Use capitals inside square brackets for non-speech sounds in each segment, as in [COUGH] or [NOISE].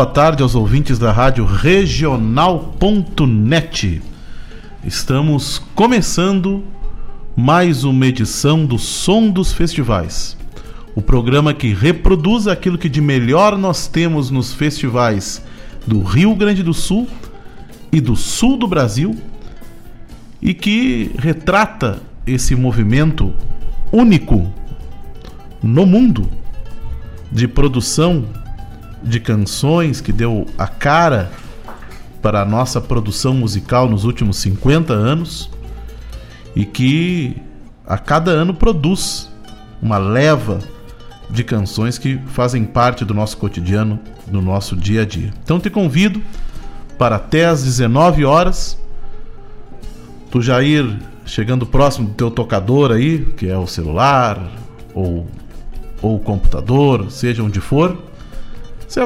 boa tarde aos ouvintes da rádio regional.net. Estamos começando mais uma edição do Som dos Festivais. O programa que reproduz aquilo que de melhor nós temos nos festivais do Rio Grande do Sul e do sul do Brasil e que retrata esse movimento único no mundo de produção de canções que deu a cara para a nossa produção musical nos últimos 50 anos e que a cada ano produz uma leva de canções que fazem parte do nosso cotidiano, do nosso dia a dia. Então te convido para até às 19 horas tu já ir chegando próximo do teu tocador aí, que é o celular ou ou o computador, seja onde for,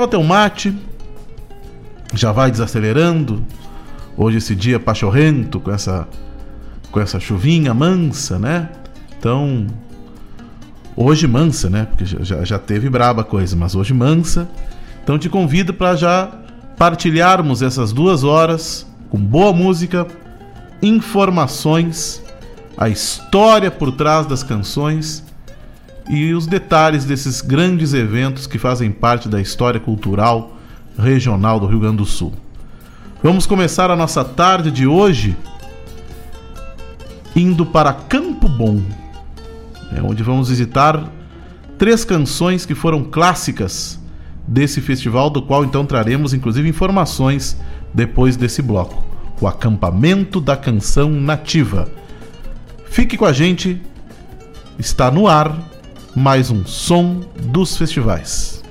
ter um mate, já vai desacelerando. Hoje esse dia pachorrento com essa com essa chuvinha mansa, né? Então, hoje mansa, né? Porque já, já teve braba coisa, mas hoje mansa. Então te convido para já partilharmos essas duas horas com boa música, informações, a história por trás das canções e os detalhes desses grandes eventos que fazem parte da história cultural regional do Rio Grande do Sul. Vamos começar a nossa tarde de hoje indo para Campo Bom, é onde vamos visitar três canções que foram clássicas desse festival, do qual então traremos inclusive informações depois desse bloco. O acampamento da canção nativa. Fique com a gente, está no ar mais um som dos festivais.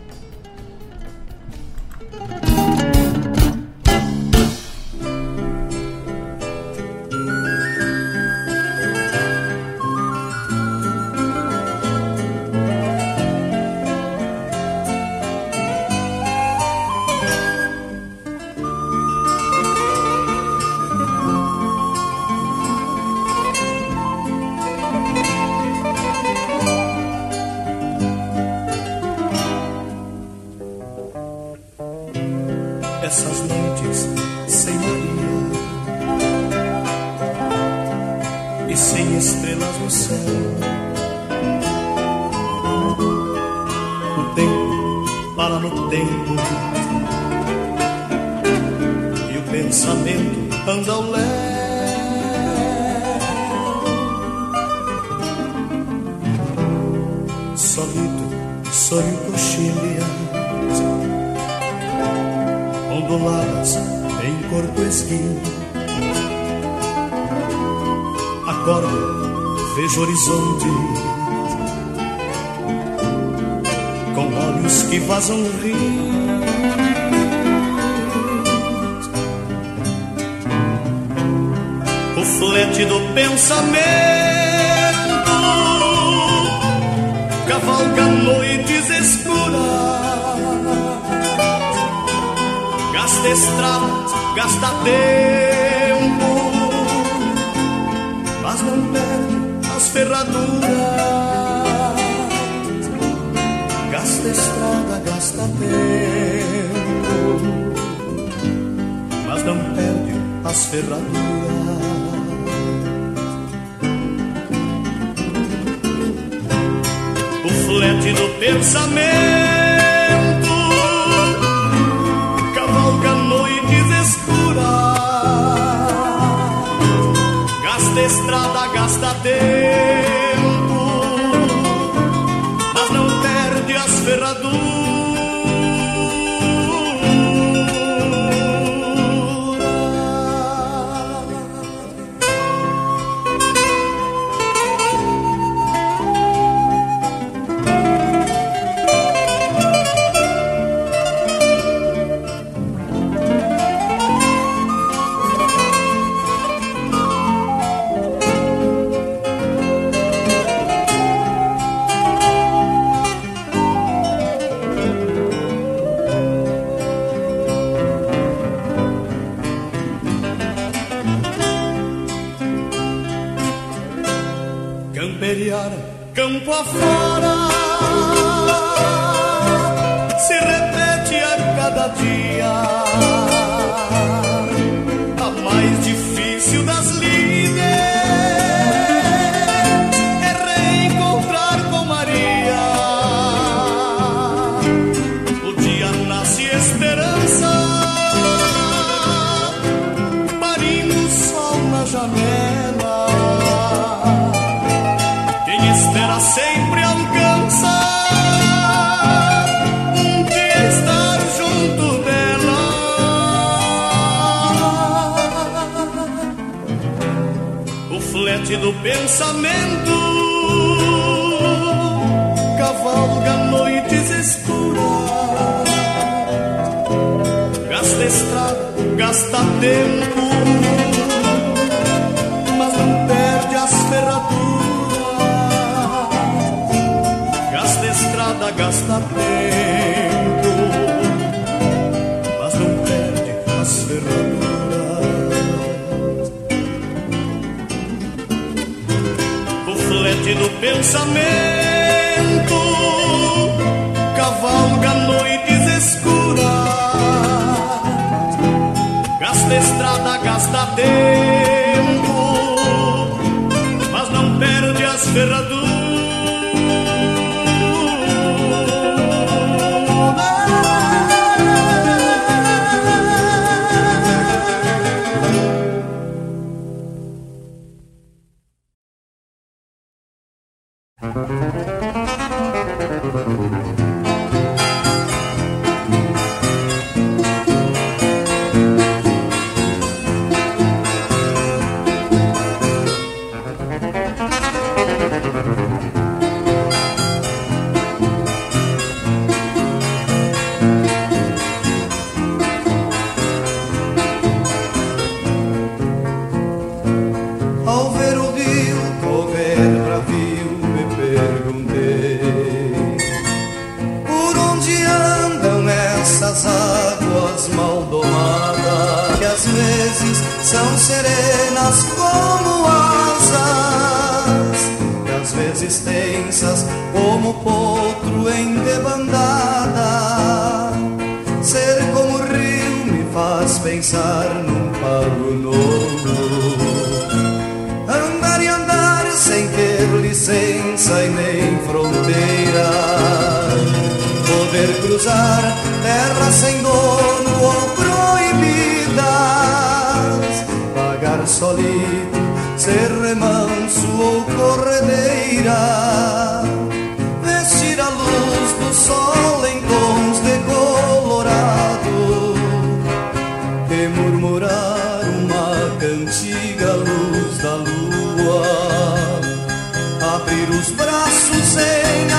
Vejo horizonte com olhos que vazam rio. O flete do pensamento cavalga noites escuras gasta estradas, gasta tempo, mas não ferraduras. Gasta estrada, gasta tempo, mas não perde as ferraduras. O flete do pensamento estrada gasta tempo, cruzar terras sem dono ou proibidas. Vagar solito, ser remanso ou corredeira. Vestir a luz do sol em tons de colorado. E murmurar uma cantiga à luz da lua. Abrir os braços em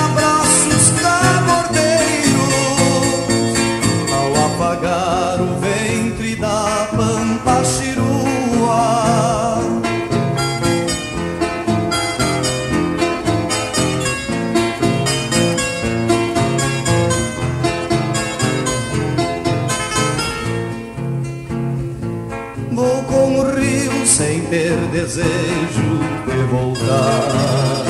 desejo de voltar.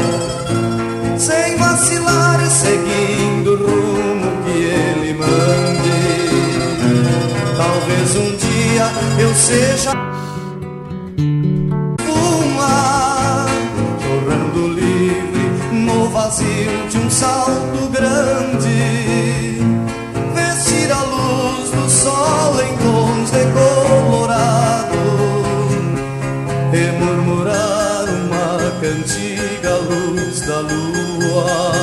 Sem vacilar e seguindo o rumo que ele mande. Talvez um dia eu seja. Uma, tornando livre no vazio de um salto grande. Vestir a luz do sol em world.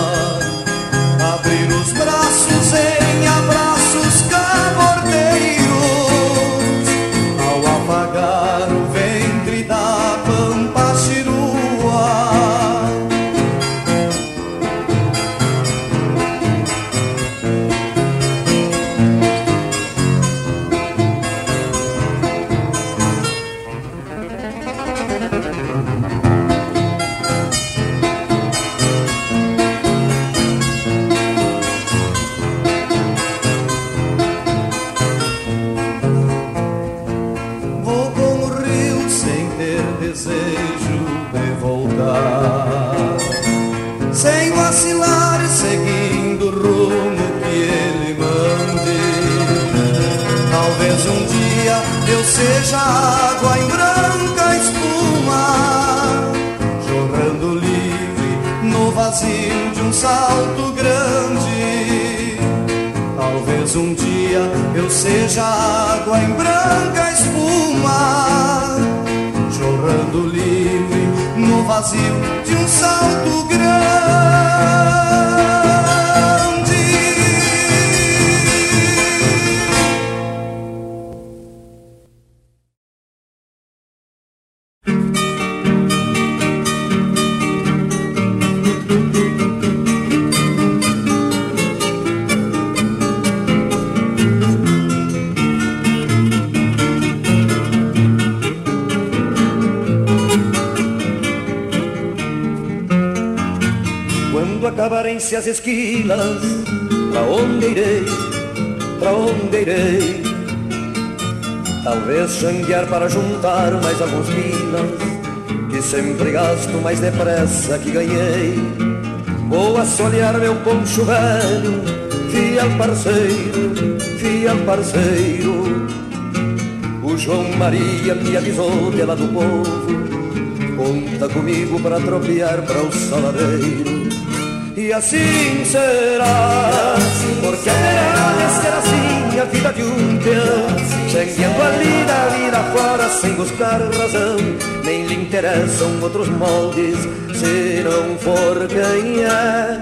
Para juntar mais alguns pilas, que sempre gasto mais depressa que ganhei. Vou assolear meu poncho velho, fiel parceiro, fiel parceiro. O João Maria me avisou de lá do povo, conta comigo para tropear para o saladeiro. E assim será, porque a de ser assim a vida de um peão, seguindo a vida, a vida fora, sem buscar razão, nem lhe interessam outros moldes, se não for quem é,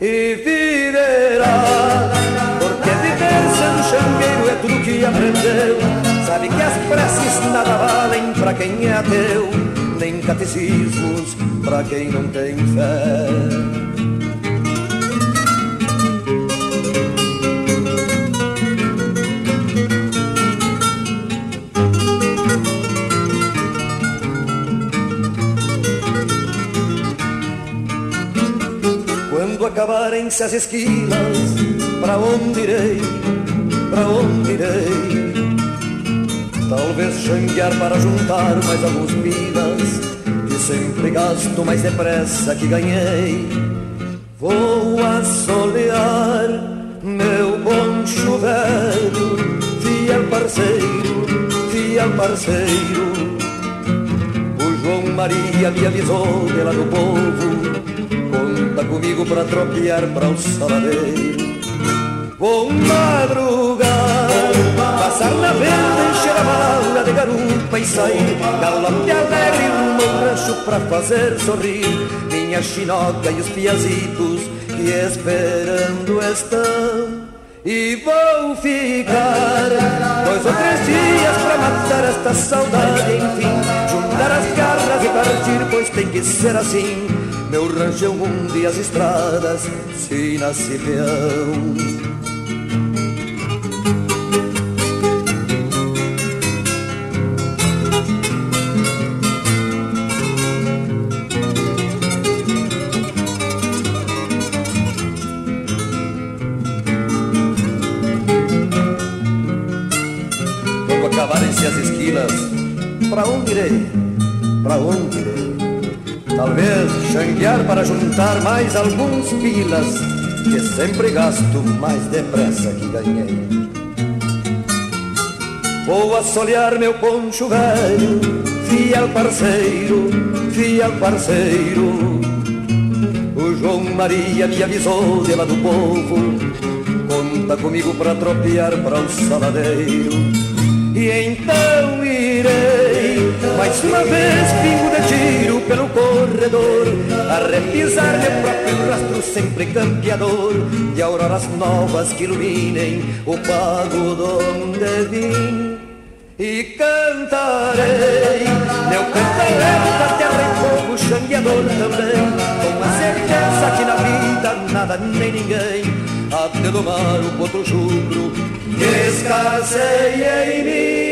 e viverá, porque viver sendo changueiro é tudo que aprendeu, sabe que as preces nada valem pra quem é ateu, nem catecismos pra quem não tem fé. Acabarem-se as esquilas, para onde irei, para onde irei? Talvez xanguear para juntar mais alguns pilas, que sempre gasto mais depressa que ganhei. Vou assolear meu poncho velho, fiel parceiro, fiel parceiro. O João Maria me avisou de lá do povo Conta comigo para tropear para o saladeiro Vou madrugar, passar na venda, encher a mala de garupa e sair. Galope alegre rumo ao rancho pra fazer sorrir Minha chinoca e os piazitos que esperando estão. E vou ficar dois ou três dias pra matar esta saudade, enfim, juntar as garras e partir, pois tem que ser assim. Meu rancho é o mundo e as estradas, se nasce peão. pra onde irei? Pra onde irei? Talvez xanguear para juntar mais alguns pilas, que sempre gasto mais depressa que ganhei. Vou assolear meu poncho velho, fiel parceiro, fiel parceiro. O João Maria me avisou de lá do povo, conta comigo para tropear para o saladeiro. E então irei mais uma vez pingo de tiro pelo corredor A repisar meu próprio rastro sempre campeador De auroras novas que iluminem o pago donde vim e cantarei Meu cantarei da terra e fogo xangueador também Com a certeza que na vida nada nem ninguém de domar o potro jubro escasseia em mim.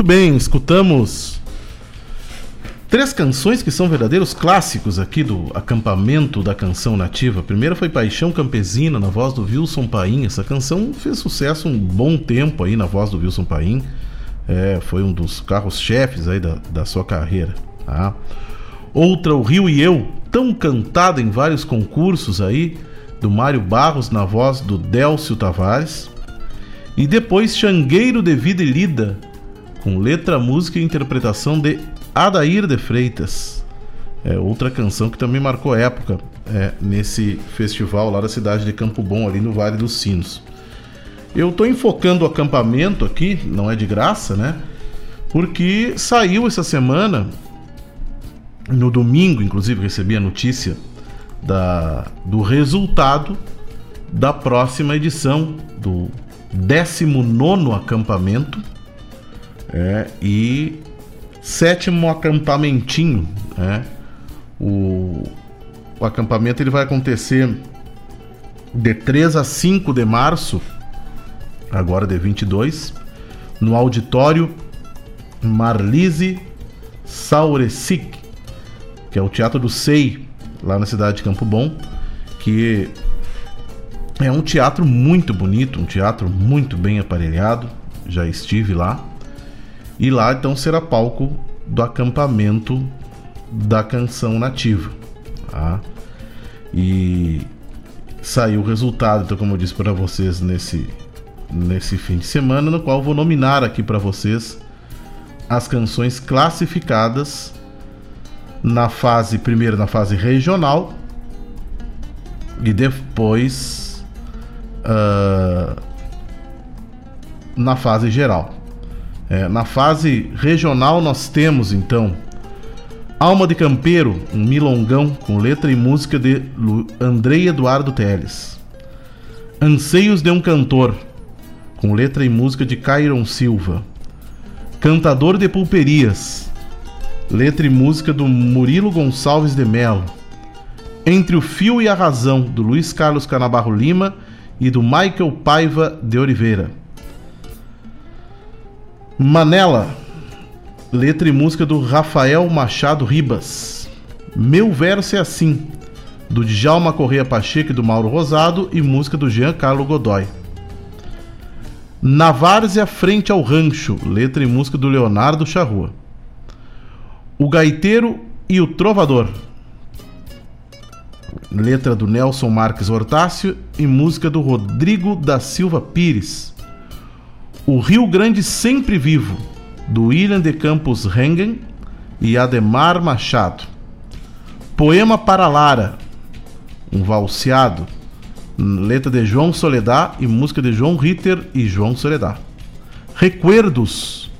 Muito bem, escutamos três canções que são verdadeiros clássicos aqui do acampamento da canção nativa. A primeira foi Paixão Campesina, na voz do Wilson Paim. Essa canção fez sucesso um bom tempo aí na voz do Wilson Paim. É, foi um dos carros-chefes aí da, da sua carreira. Tá? Outra, O Rio e Eu, tão cantada em vários concursos aí, do Mário Barros na voz do Délcio Tavares. E depois Xangueiro de Vida e Lida, com letra, música e interpretação de Adair de Freitas. É outra canção que também marcou época é, nesse festival lá da cidade de Campo Bom, ali no Vale dos Sinos. Eu estou enfocando o acampamento aqui, não é de graça, né? Porque saiu essa semana, no domingo, inclusive, recebi a notícia da, do resultado da próxima edição do 19 acampamento é, e sétimo acampamentinho. É, o, o acampamento ele vai acontecer de 3 a 5 de março, agora de 22, no auditório Marlise Sauresic, que é o Teatro do SEI, lá na cidade de Campo Bom, que é um teatro muito bonito, um teatro muito bem aparelhado. Já estive lá. E lá então será palco do acampamento da canção nativa. Tá? E saiu o resultado, então, como eu disse para vocês nesse, nesse fim de semana, no qual vou nominar aqui para vocês as canções classificadas na fase primeiro na fase regional e depois uh, na fase geral. É, na fase regional nós temos então Alma de Campeiro, um milongão com letra e música de Andrei Eduardo Teles. Anseios de um Cantor, com letra e música de Cairon Silva. Cantador de Pulperias, letra e música do Murilo Gonçalves de Melo. Entre o Fio e a Razão, do Luiz Carlos Canabarro Lima e do Michael Paiva de Oliveira. Manela, letra e música do Rafael Machado Ribas. Meu verso é assim, do Djalma Correia Pacheco e do Mauro Rosado e música do Jean Carlo Godoy. Na Várzea Frente ao Rancho, letra e música do Leonardo Charrua. O Gaiteiro e o Trovador, letra do Nelson Marques Hortácio e música do Rodrigo da Silva Pires. O Rio Grande Sempre Vivo, do William de Campos Rengen e Ademar Machado. Poema para Lara, um valseado, letra de João Soledad e música de João Ritter e João Soledad. Recuerdos,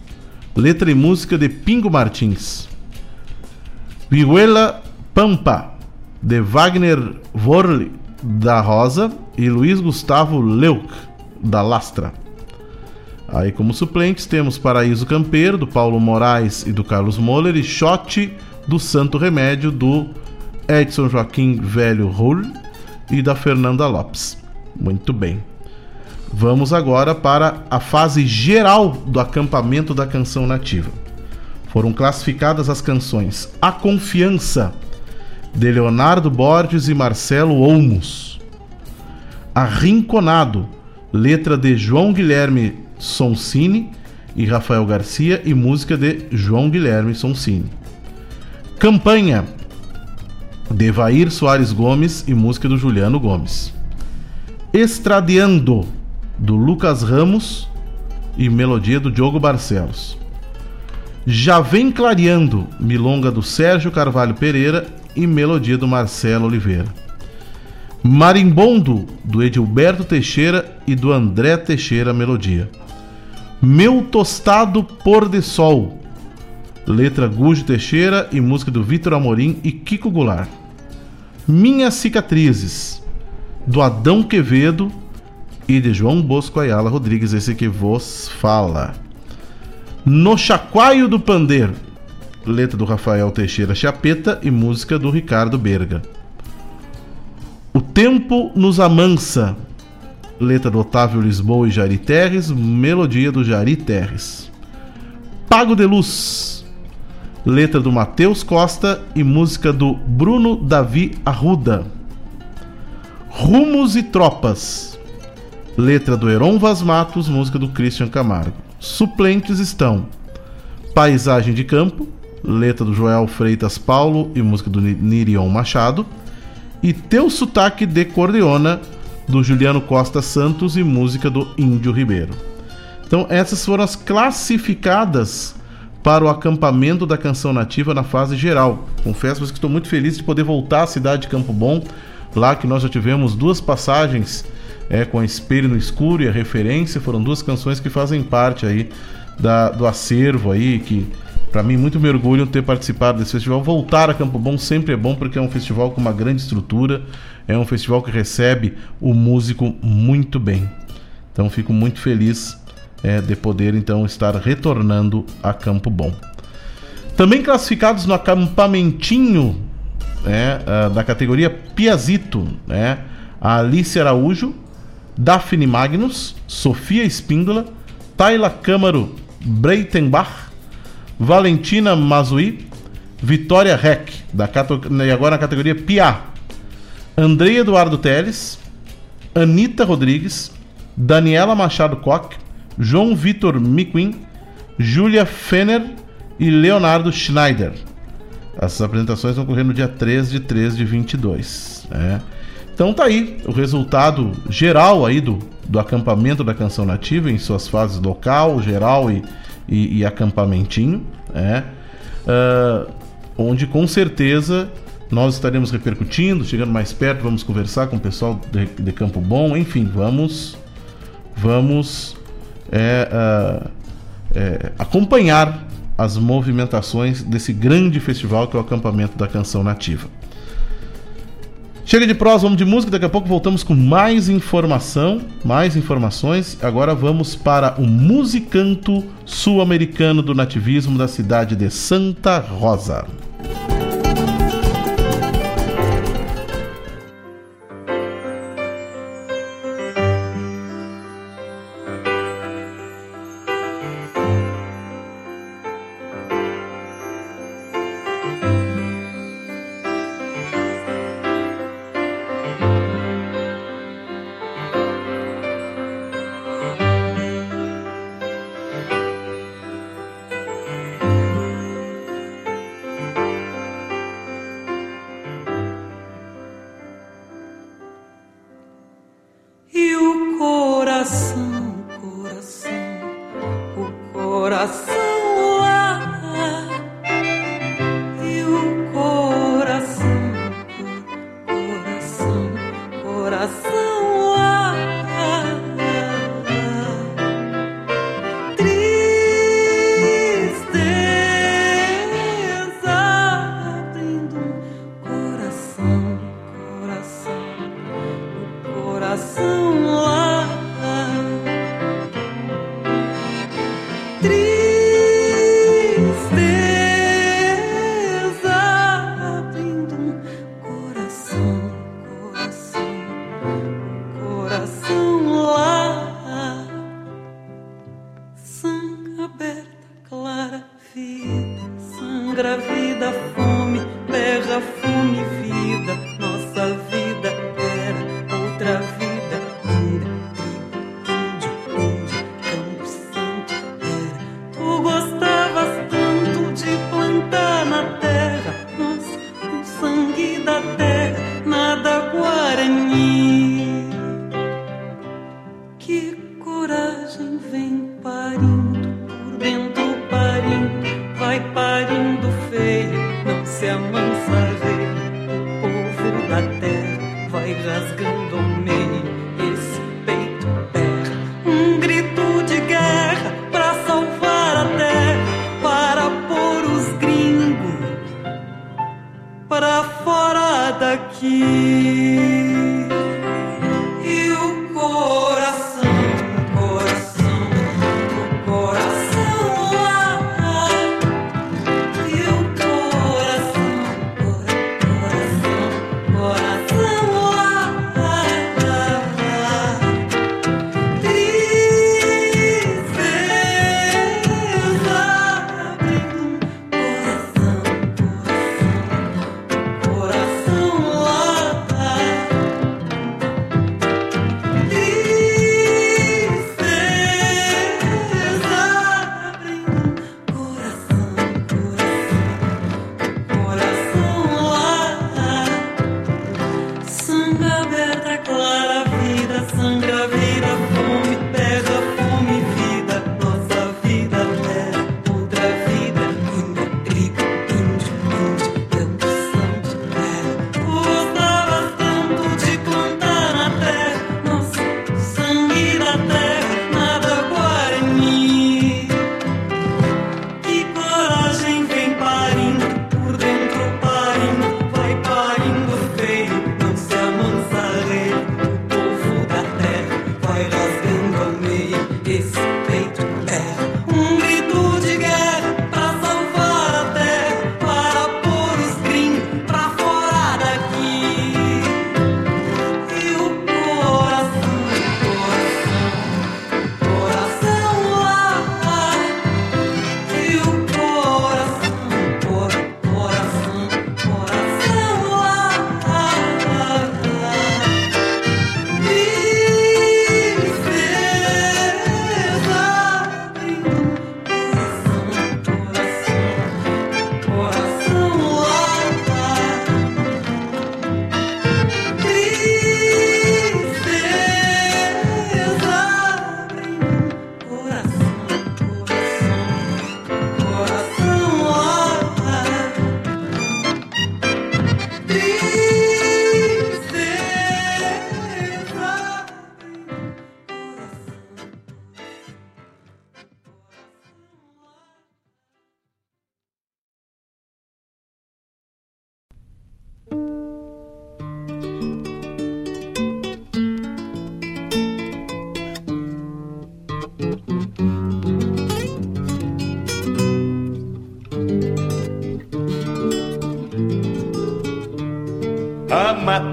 letra e música de Pingo Martins. Vihuela Pampa, de Wagner Vorli da Rosa e Luiz Gustavo Leuk da Lastra. Aí, como suplentes, temos Paraíso Campeiro, do Paulo Moraes e do Carlos Moller, e Shot do Santo Remédio, do Edson Joaquim Velho Rull e da Fernanda Lopes. Muito bem. Vamos agora para a fase geral do acampamento da canção nativa. Foram classificadas as canções A Confiança, de Leonardo Borges e Marcelo Olmos. Arrinconado, letra de João Guilherme Sonsini e Rafael Garcia e música de João Guilherme Sonsini. Campanha de Vair Soares Gomes e música do Juliano Gomes. Estradeando do Lucas Ramos e melodia do Diogo Barcelos. Já vem clareando milonga do Sérgio Carvalho Pereira e melodia do Marcelo Oliveira. Marimbondo do Edilberto Teixeira e do André Teixeira melodia. Meu Tostado Pôr de Sol, letra Gujo Teixeira e música do Vitor Amorim e Kiko Goulart. Minhas Cicatrizes, do Adão Quevedo e de João Bosco Ayala Rodrigues, esse que vos fala. No Chacoalho do Pandeiro, letra do Rafael Teixeira Chapeta e música do Ricardo Berga. O Tempo nos Amansa, letra do Otávio Lisboa e Jari Terres, melodia do Jari Terres. Pago de Luz, letra do Matheus Costa e música do Bruno Davi Arruda. Rumos e Tropas, letra do Heron Vaz Matos, música do Christian Camargo. Suplentes estão Paisagem de Campo, letra do Joel Freitas Paulo e música do Nirion Machado. E Teu Sotaque de Cordeona, do Juliano Costa Santos e música do Índio Ribeiro. Então, essas foram as classificadas para o acampamento da canção nativa na fase geral. Confesso que estou muito feliz de poder voltar à cidade de Campo Bom, lá que nós já tivemos duas passagens é, com a Espelho no Escuro e a Referência, foram duas canções que fazem parte aí da, do acervo aí, que para mim muito me orgulho ter participado desse festival. Voltar a Campo Bom sempre é bom porque é um festival com uma grande estrutura, é um festival que recebe o músico muito bem. Então fico muito feliz é, de poder então estar retornando a Campo Bom. Também classificados no acampamentinho né, da categoria Piazito, né, a Alice Araújo, Daphne Magnus, Sofia Espíndola, Tayla Câmaro Breitenbach, Valentina Mazui, Vitória Reck, da, e agora na categoria Pia, Andrei Eduardo Teles, Anitta Rodrigues, Daniela Machado Koch, João Vitor Miquin, Júlia Fenner e Leonardo Schneider. Essas apresentações vão ocorrer no dia 3 de 3 de 22. Né? Então tá aí o resultado geral aí do, do acampamento da canção nativa em suas fases local, geral e, e, e acampamentinho, né? Uh, onde com certeza nós estaremos repercutindo, chegando mais perto, vamos conversar com o pessoal de, de Campo Bom, enfim, vamos vamos é, uh, é, acompanhar as movimentações desse grande festival que é o acampamento da canção nativa. Chega de prosa, vamos de música. Daqui a pouco voltamos com mais informação, mais informações. Agora vamos para o musicanto sul-americano do nativismo da cidade de Santa Rosa.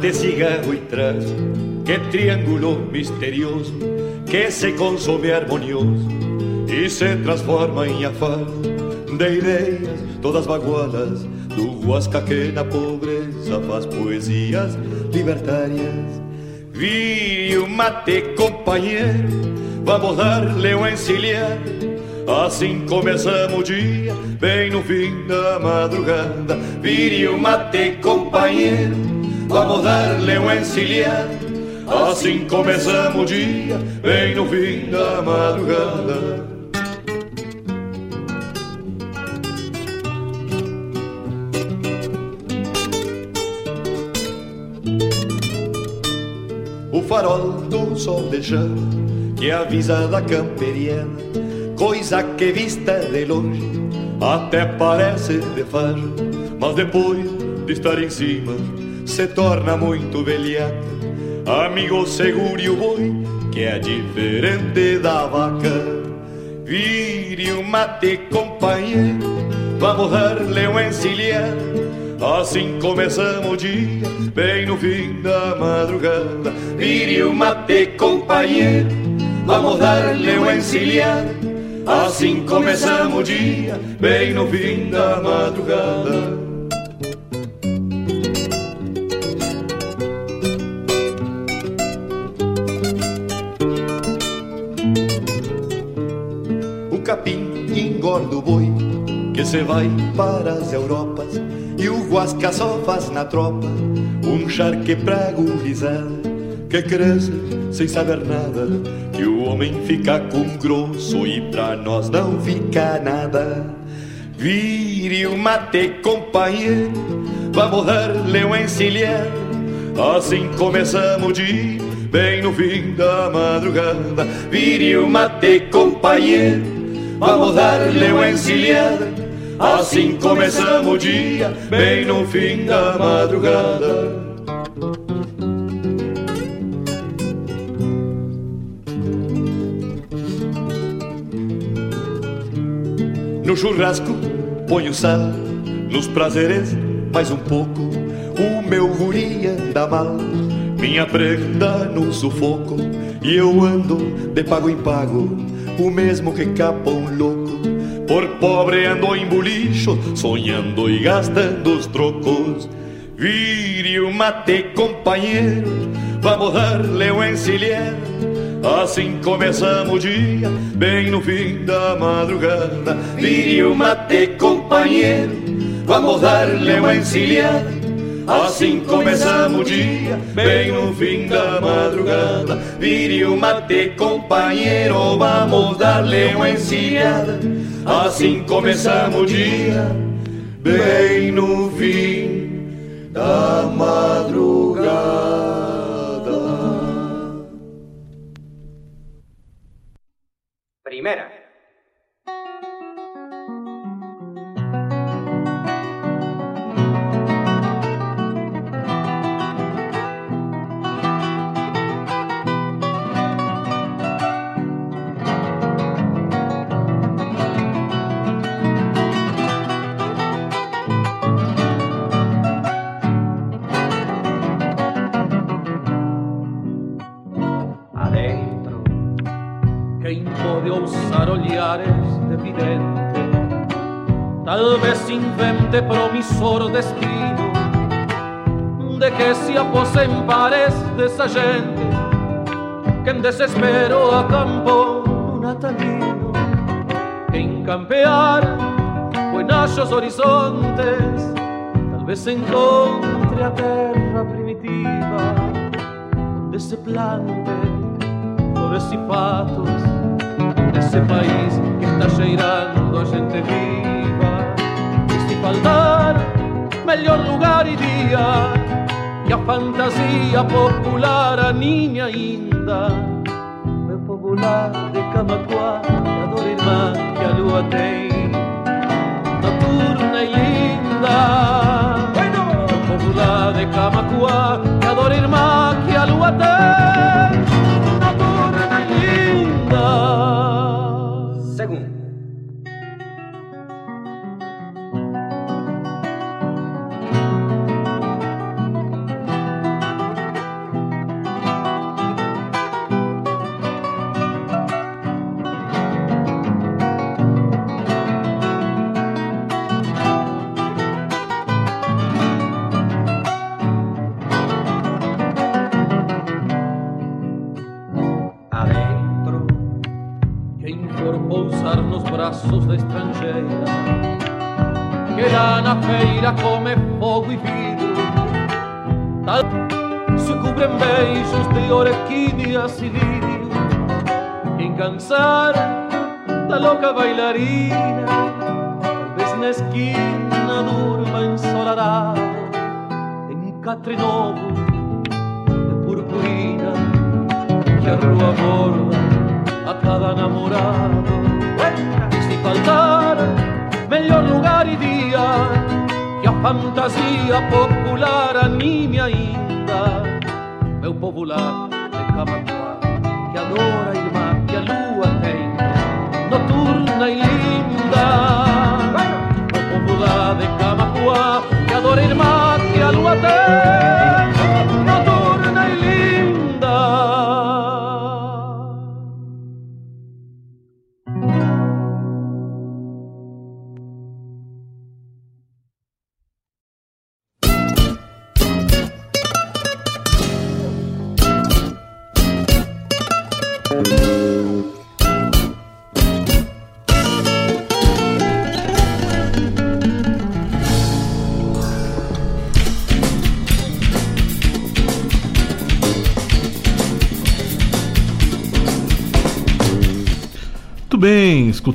De cigarro y trago, que triángulo misterioso que se consome armonioso y se transforma em afán de ideias todas bagualas do Huasca que na pobreza faz poesias libertárias. Vire o mate, companheiro, vamos dar-lhe um encilhar. Assim começamos o dia, bem no fim da madrugada. Vire o mate, companheiro vamos dar-lhe um encilhar. Assim começamos o dia, bem no fim da madrugada. O farol do sol de chão que avisa da camperiana, coisa que vista de longe até parece de farro, mas depois de estar em cima se torna muito velhata. Amigo, segure o boi, que é diferente da vaca. Vire o mate, companheiro, vamos dar-lhe um encilhar. Assim começamos o dia, bem no fim da madrugada. Vire o mate, companheiro, vamos dar-lhe um encilhar. Assim começamos o dia, bem no fim da madrugada. Se vai para as Europas e o guasca só faz na tropa um charque pra gurizada que cresce sem saber nada que o homem fica com grosso e pra nós não fica nada. Vire o mate, companheiro, vamos dar-lhe um encilhar. Assim começamos dia, bem no fim da madrugada. Vire o mate, companheiro vamos dar-lhe um encilhar. Assim começamos o dia, bem no fim da madrugada. No churrasco, ponho sal, nos prazeres, mais um pouco. O meu guri anda mal, minha prenda no sufoco. E eu ando de pago em pago, o mesmo que capa um louco por pobre ando em bulicho, sonhando e gastando os trocos. Vire o mate, companheiro, vamos dar-lhe um encilhar. Assim começamos o dia, bem no fim da madrugada. Vire o mate, companheiro, vamos dar-lhe uma encilhada. Assim começamos o dia, bem no fim da madrugada. Vire o mate, companheiro, vamos dar-lhe uma encilhada. Assim começamos o dia, bem no fim da madrugada. Primera. Ousar olhares de vidente, tal vez invente promissor destino, de que se aposen pares dessa gente, que en desespero acampó un natalino, que en campear buenachos horizontes, tal vez encontre a terra primitiva donde se plante flores y patos nesse país que está cheirando a gente viva. E se faltar melhor lugar e dia que a fantasia popular aninha ainda, meu popular de Camacuá, que adora irmã que a lua tem, noturna e linda. Meu popular de Camacuá, que adora irmã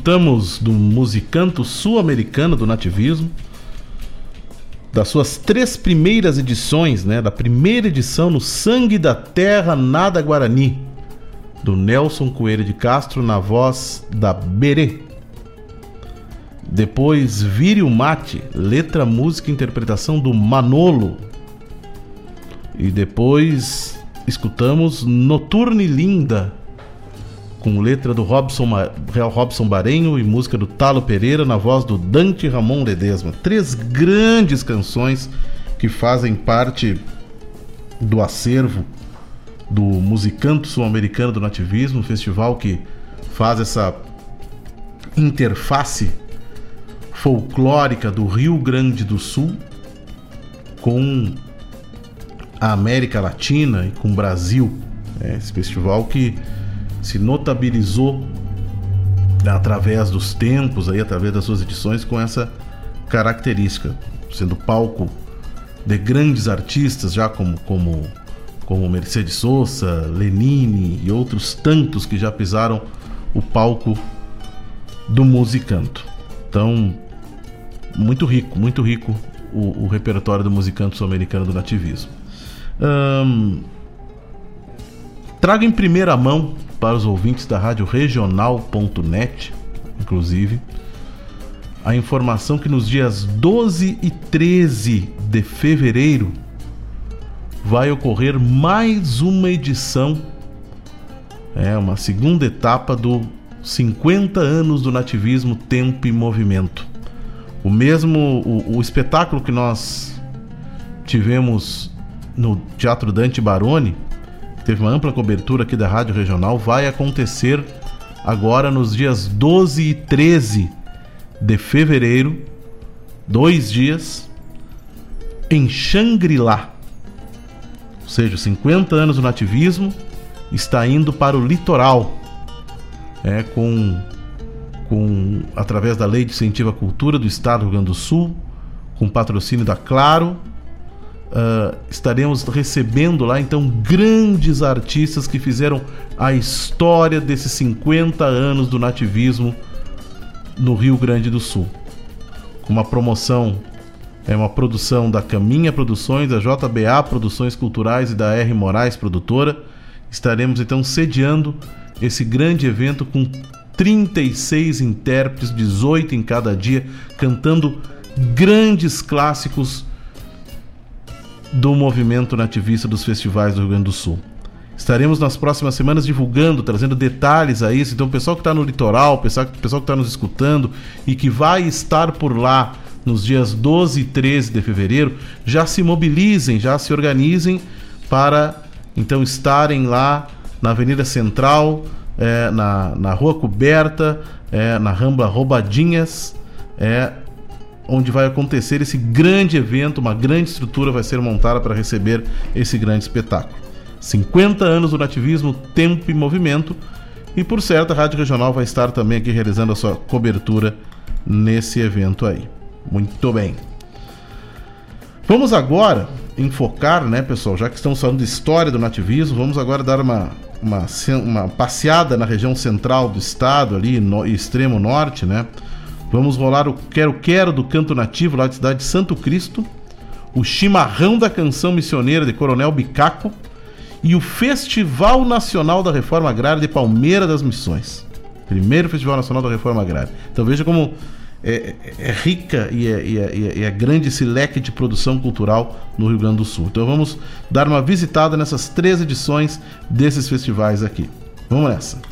escutamos do musicanto sul-americano do nativismo, das suas três primeiras edições, né? Da primeira edição no Sangue da Terra Nada Guarani, do Nelson Coelho de Castro na voz da Berê. Depois Vire o Mate, letra, música e interpretação do Manolo. E depois escutamos Noturne Linda, com letra do Robson, Real Robson Barenho e música do Talo Pereira na voz do Dante Ramon Ledesma. Três grandes canções que fazem parte do acervo do Musicanto Sul-Americano do Nativismo, festival que faz essa interface folclórica do Rio Grande do Sul com a América Latina e com o Brasil. É esse festival que se notabilizou através dos tempos, aí, através das suas edições, com essa característica, sendo palco de grandes artistas, já como, como, como Mercedes Sosa, Lenine e outros tantos que já pisaram o palco do musicanto. Então, muito rico, muito rico o, o repertório do musicanto sul-americano do nativismo. trago em primeira mão para os ouvintes da rádio regional.net, inclusive, a informação que nos dias 12 e 13 de fevereiro vai ocorrer mais uma edição, é uma segunda etapa do 50 anos do nativismo Tempo e Movimento. O mesmo o, o espetáculo que nós tivemos no Teatro Dante Baroni, teve uma ampla cobertura aqui da Rádio Regional, vai acontecer agora nos dias 12 e 13 de fevereiro, dois dias, em Xangri-Lá. Ou seja, 50 anos do nativismo está indo para o litoral, é, com com através da Lei de Incentivo à Cultura do Estado do Rio Grande do Sul, com patrocínio da Claro. Uh, estaremos recebendo lá então grandes artistas que fizeram a história desses 50 anos do nativismo no Rio Grande do Sul. Com uma promoção, é uma produção da Caminha Produções, da JBA Produções Culturais e da R Moraes Produtora. Estaremos então sediando esse grande evento com 36 intérpretes, 18 em cada dia, cantando grandes clássicos do movimento nativista dos festivais do Rio Grande do Sul. Estaremos nas próximas semanas divulgando, trazendo detalhes a isso. Então, o pessoal que está no litoral, o pessoal, pessoal que está nos escutando e que vai estar por lá nos dias 12 e 13 de fevereiro, já se mobilizem, já se organizem para então estarem lá na Avenida Central, é, na, na Rua Coberta, é, na Rambla Roubadinhas, é, onde vai acontecer esse grande evento, uma grande estrutura vai ser montada para receber esse grande espetáculo. 50 anos do nativismo, tempo e movimento. E por certo, a Rádio Regional vai estar também aqui realizando a sua cobertura nesse evento aí. Muito bem. Vamos agora enfocar, né, pessoal, já que estamos falando de história do nativismo, vamos agora dar uma uma, uma passeada na região central do estado, ali, no extremo norte, né? Vamos rolar o Quero Quero do canto nativo lá da cidade de Santo Cristo, o Chimarrão da Canção Missioneira de Coronel Bicaco e o Festival Nacional da Reforma Agrária de Palmeira das Missões. Primeiro Festival Nacional da Reforma Agrária. Então veja como é, é, é rica e é, e, é, e é, grande esse leque de produção cultural no Rio Grande do Sul. Então vamos dar uma visitada nessas três edições desses festivais aqui. Vamos nessa!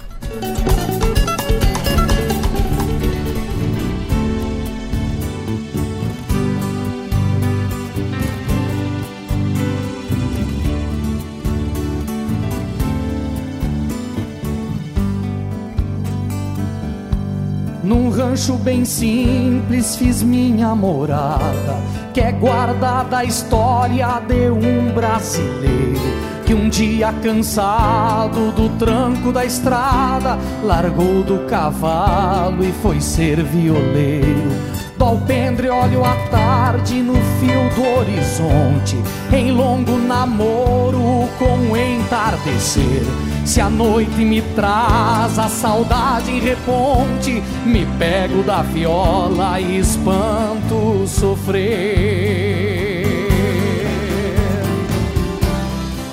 Rancho bem simples fiz minha morada, que é guardada a história de um brasileiro que um dia cansado do tranco da estrada largou do cavalo e foi ser violeiro. Do alpendre olho a tarde no fio do horizonte, em longo namoro com o entardecer se a noite me traz a saudade em reponte, me pego da viola e espanto sofrer.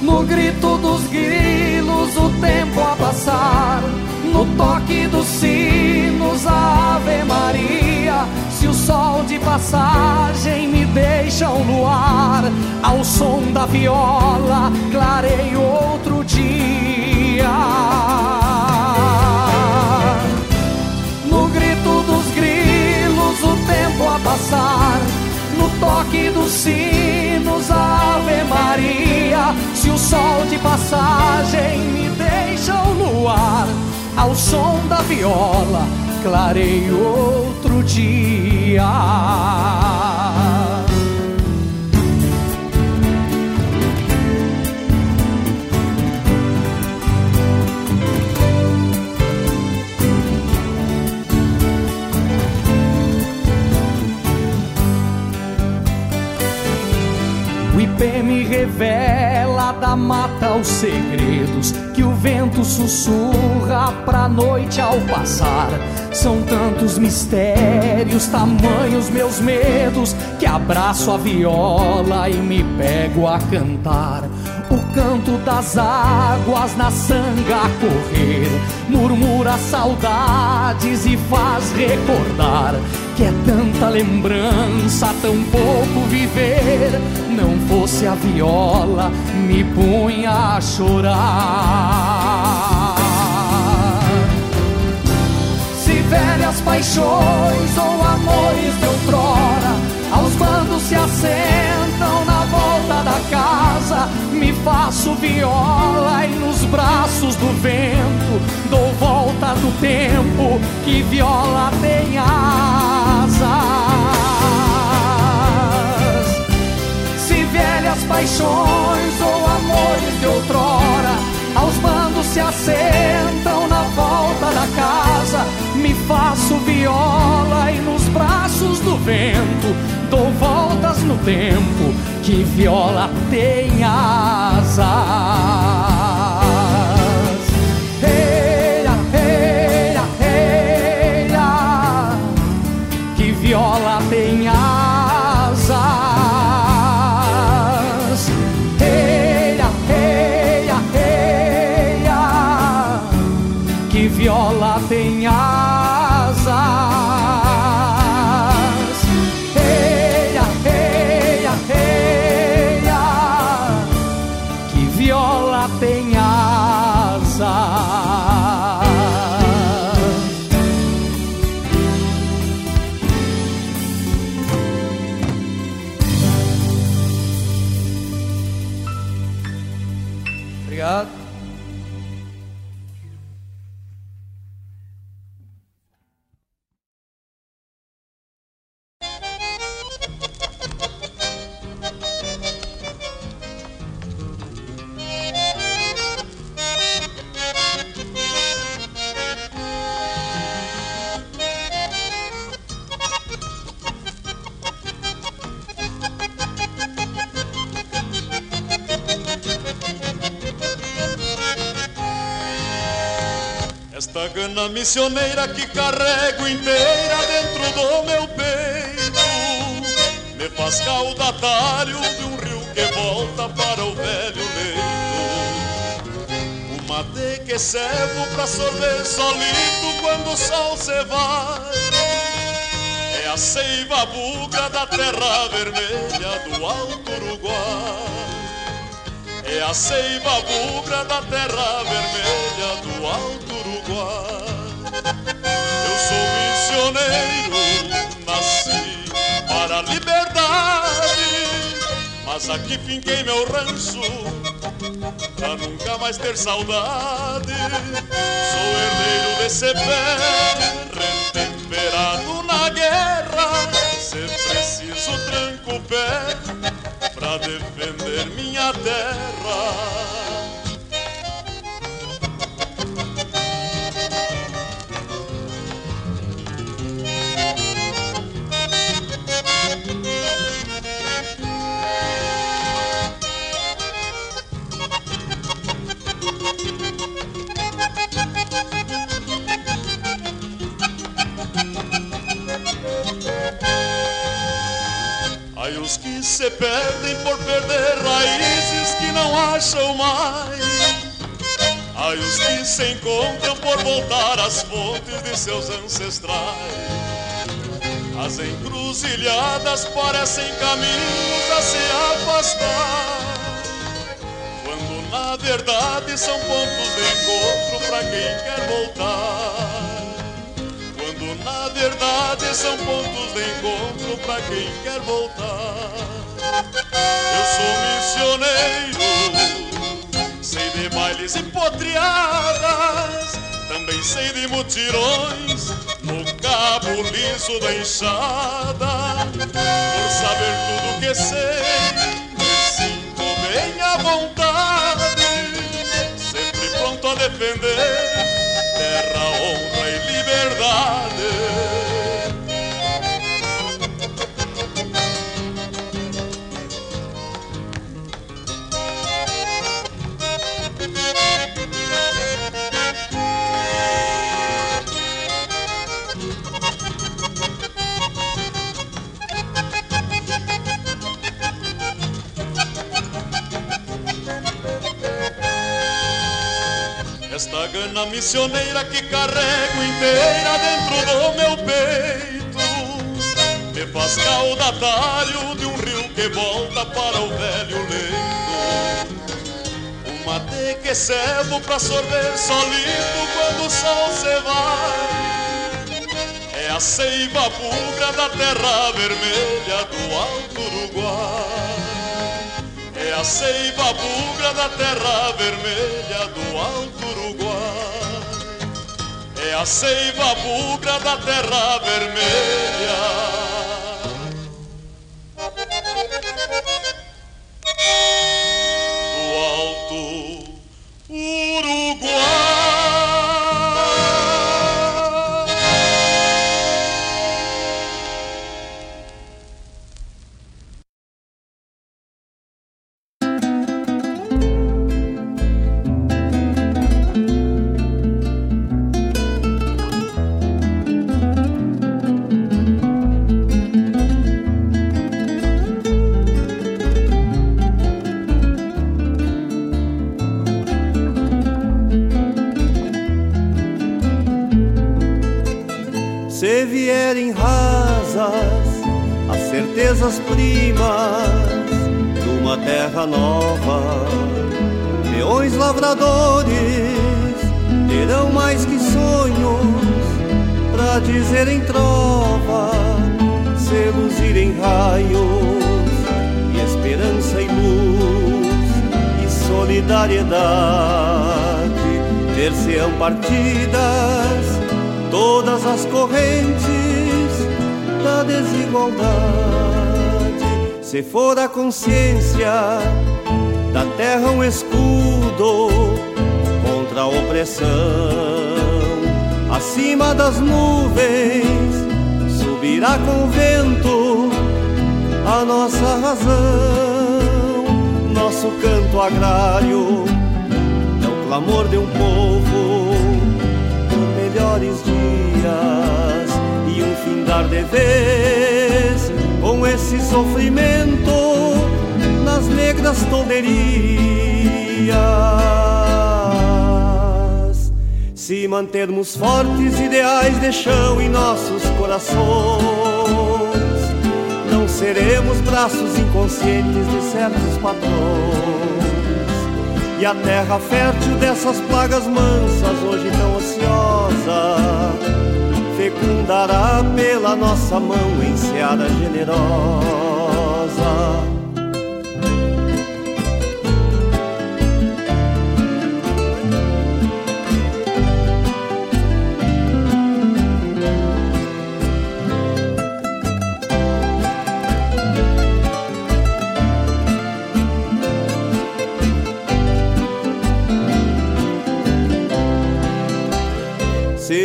No grito dos grilos, o tempo a passar, no toque dos sinos, a Ave Maria. Se o sol de passagem me deixa um luar, ao som da viola, clarei outro dia. No grito dos grilos, o tempo a passar. No toque dos sinos, a Ave Maria. Se o sol de passagem me deixa o luar, ao som da viola, clarei outro dia. IP me revela da mata os segredos que o vento sussurra pra noite ao passar. São tantos mistérios, tamanhos meus medos, que abraço a viola e me pego a cantar. O canto das águas na sanga correr, murmura saudades e faz recordar que é tanta lembrança, tão pouco viver. Não fosse a viola, me punha a chorar. Se velhas paixões ou amores de outrora, aos bandos se assentam faço viola e nos braços do vento dou volta do tempo que viola tem asas. Se velhas paixões ou amores de outrora, aos bandos se assentam na volta da casa, me faço viola e nos braços do vento dou voltas no tempo que viola tem asas. Obrigado. Gana missioneira que carrego inteira dentro do meu peito. Me faz caudatário de um rio que volta para o velho leito. O mate que servo pra sorver solito quando o sol se vai. É a seiva bugra da terra vermelha do Alto Uruguai. É a seiva bugra da terra vermelha do Alto Uruguai. Missioneiro, nasci para a liberdade, mas aqui finquei meu rancho pra nunca mais ter saudade. Sou herdeiro desse pé, retemperado na guerra. Se preciso, tranco o pé pra defender minha terra. Ai, os que se perdem por perder raízes que não acham mais. Ai, os que se encontram por voltar às fontes de seus ancestrais. As encruzilhadas parecem caminhos a se afastar. Quando na verdade são pontos de encontro para quem quer voltar. Verdade são pontos de encontro para quem quer voltar. Eu sou missioneiro, sei de bailes e potriadas, também sei de mutirões no cabo liso da enxada. Por saber tudo que sei, me sinto bem à vontade, sempre pronto a defender terra, honra e Esta gana missioneira que carrego inteira dentro do meu peito Me faz caudatário de um rio que volta para o velho leito. Um mate que servo pra sorver solito quando o sol se vai. É a seiva bugra da terra vermelha do Alto Uruguai é a seiva bugra da terra vermelha do Alto Uruguai. É a seiva bugra da terra vermelha. Terra nova, peões lavradores terão mais que sonhos pra dizer em trova, seduzir em raios e esperança e luz e solidariedade, ver-se-ão partidas todas as correntes da desigualdade. Se for a consciência da terra um escudo contra a opressão, acima das nuvens subirá com o vento a nossa razão, nosso canto agrário é o clamor de um povo melhores dias e um findar de vez com esse sofrimento nas negras tolderias. Se mantermos fortes ideais de chão em nossos corações, não seremos braços inconscientes de certos patrões. E a terra fértil dessas plagas mansas, hoje tão ociosa, fecundará pela nossa mão em seara generosa.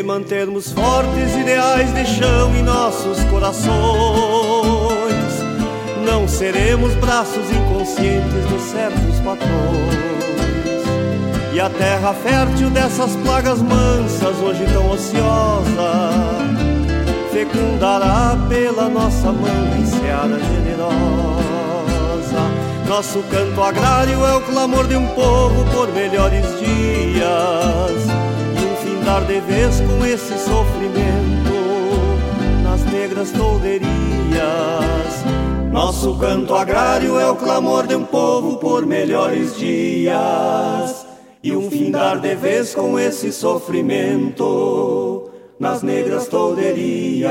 Mantermos fortes ideais de chão em nossos corações, não seremos braços inconscientes de certos patrões. E a terra fértil dessas plagas mansas, hoje tão ociosa, fecundará pela nossa mão em generosa. Nosso canto agrário é o clamor de um povo por melhores dias dar de vez com esse sofrimento nas negras tolderias. Nosso canto agrário é o clamor de um povo por melhores dias e um fim dar de vez com esse sofrimento nas negras tolderias.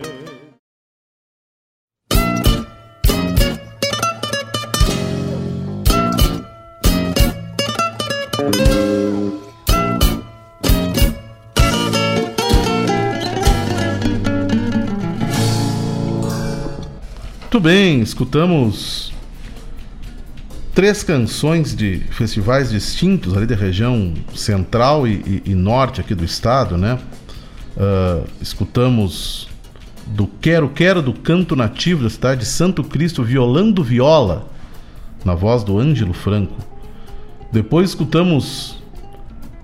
Bem, escutamos três canções de festivais distintos ali da região central e, e, e norte aqui do estado, né? Uh, escutamos do Quero Quero do canto nativo da cidade de Santo Cristo, Violando Viola, na voz do Ângelo Franco. Depois escutamos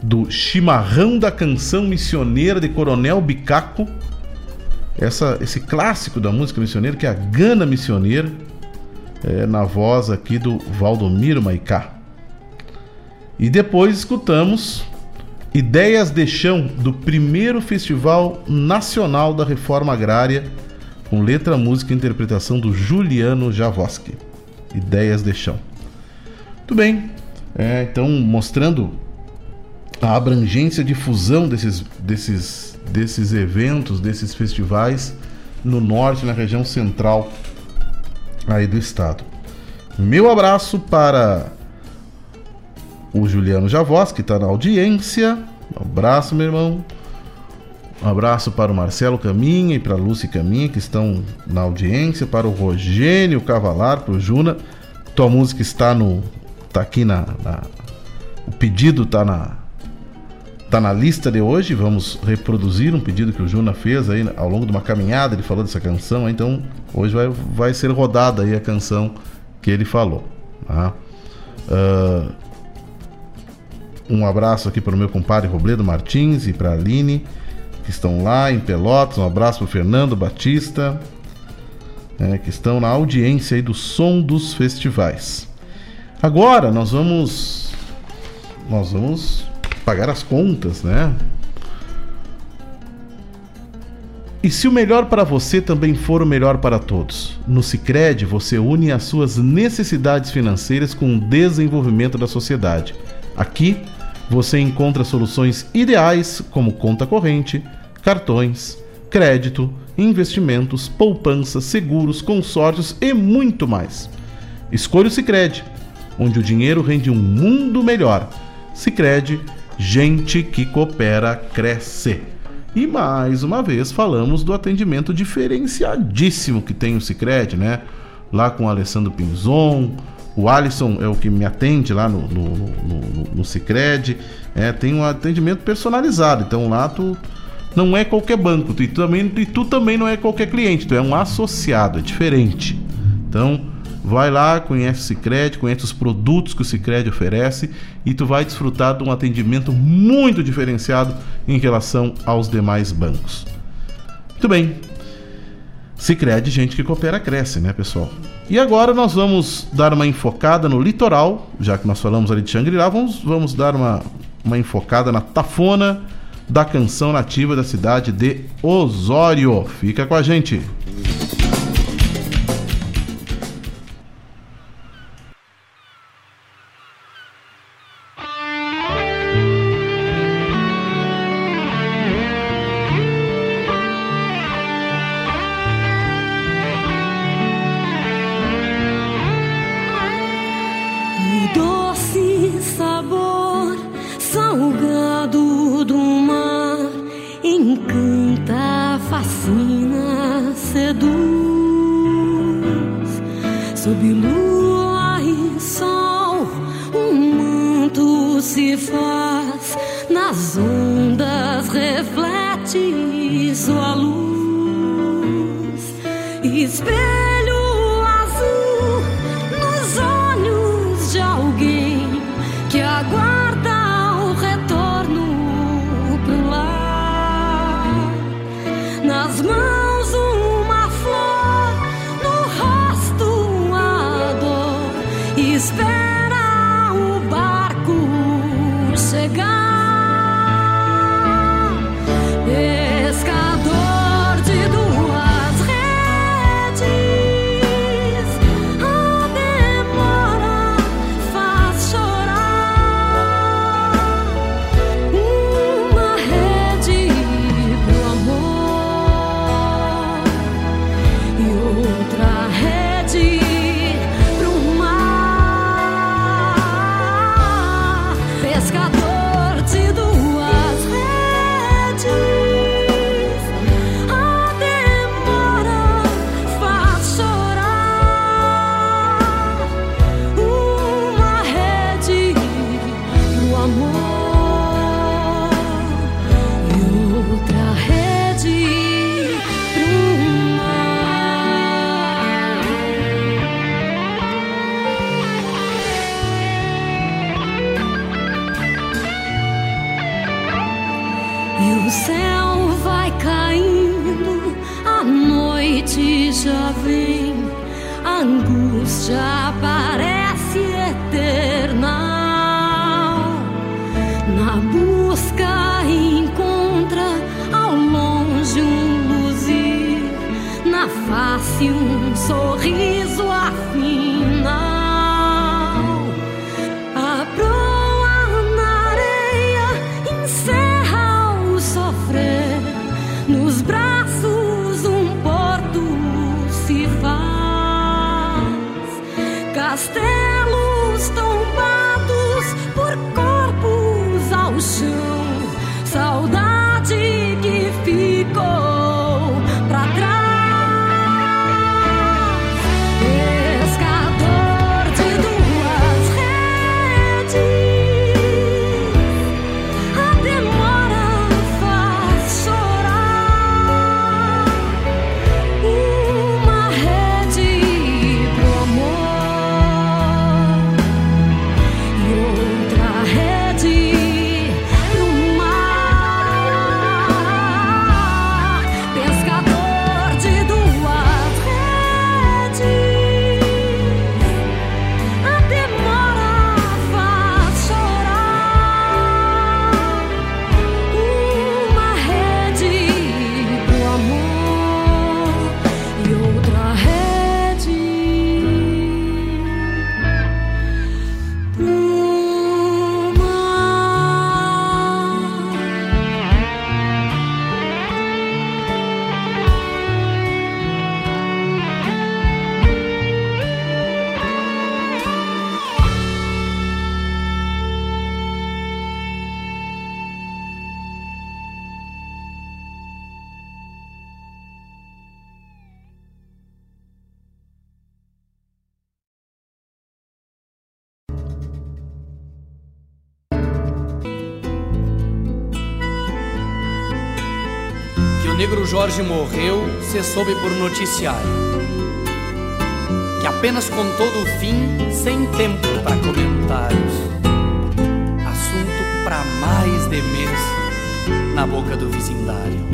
do Chimarrão da Canção Missioneira de Coronel Bicaco, essa, esse clássico da música missioneira, que é a Gana Missioneira, é, na voz aqui do Valdomiro Maicá. E depois escutamos Ideias de Chão, do primeiro Festival Nacional da Reforma Agrária, com letra, música e interpretação do Juliano Javoski. Ideias de Chão. Muito bem, é, então mostrando a abrangência de fusão desses, desses, desses eventos, desses festivais no norte, na região central aí do estado. Meu abraço para o Juliano Javós, que está na audiência. Um abraço, meu irmão. Um abraço para o Marcelo Caminha e para a Lúcia Caminha, que estão na audiência. Para o Rogênio Cavalar, para o Juna. Tua música está no. Tá aqui na. na o pedido está na, tá na lista de hoje. Vamos reproduzir um pedido que o Juna fez aí ao longo de uma caminhada. Ele falou dessa canção, então hoje vai, vai ser rodada aí a canção que ele falou. Tá? Uh, um abraço aqui para o meu compadre Robledo Martins e para a Aline, que estão lá em Pelotas. Um abraço para o Fernando Batista, é, que estão na audiência aí do som dos festivais. Agora nós vamos. Nós vamos pagar as contas, né? E se o melhor para você também for o melhor para todos? No Sicredi você une as suas necessidades financeiras com o desenvolvimento da sociedade. Aqui você encontra soluções ideais como conta corrente, cartões, crédito, investimentos, poupança, seguros, consórcios e muito mais. Escolha o Sicredi, onde o dinheiro rende um mundo melhor. Sicredi Gente que coopera cresce. E mais uma vez falamos do atendimento diferenciadíssimo que tem o Cicred, né? Lá com o Alessandro Pinzon, o Alisson é o que me atende lá no, no, no, no Cicred. É, tem um atendimento personalizado. Então lá tu não é qualquer banco, tu, e, tu também, e tu também não é qualquer cliente, tu é um associado, é diferente. Então Vai lá, conhece o Cicred, conhece os produtos que o Cicred oferece e tu vai desfrutar de um atendimento muito diferenciado em relação aos demais bancos. Muito bem. Cicred, gente que coopera, cresce, né, pessoal? E agora nós vamos dar uma enfocada no litoral, já que nós falamos ali de Xangri-Lá, vamos, vamos dar uma, uma enfocada na tafona da canção nativa da cidade de Osório. Fica com a gente. Música Jorge morreu, se soube por noticiário. Que apenas contou do fim, sem tempo para comentários. Assunto para mais de mês na boca do vizindário.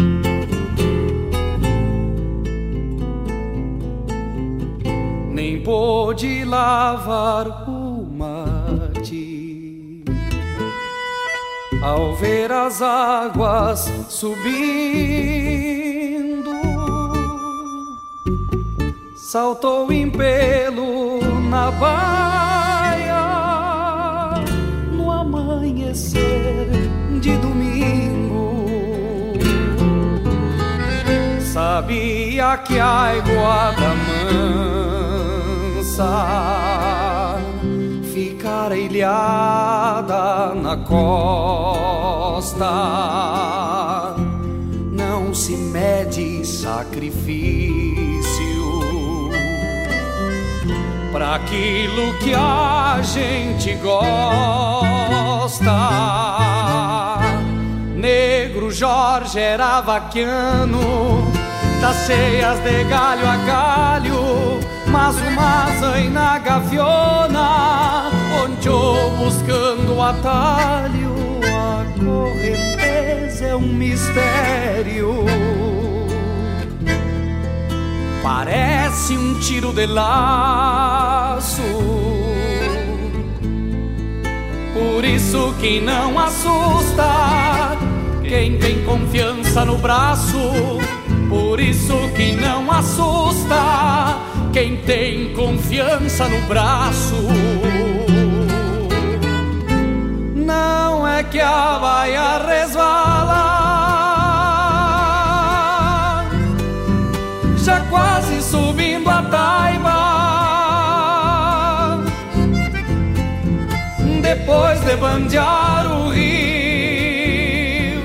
nem pôde lavar o mate. Ao ver as águas subir, Saltou em pelo na baia no amanhecer de domingo. Sabia que a iguada mansa ficara ilhada na costa. Não se mede sacrifício para aquilo que a gente gosta. Negro Jorge era vaquiano, das cheias de galho a galho, mas uma zaina gaviona, onde eu buscando atalho, a correnteza é um mistério. Parece um tiro de laço. Por isso que não assusta quem tem confiança no braço. Por isso que não assusta quem tem confiança no braço. Não é que a baia resvala, já quase subindo a taiba. Depois de bandear o rio,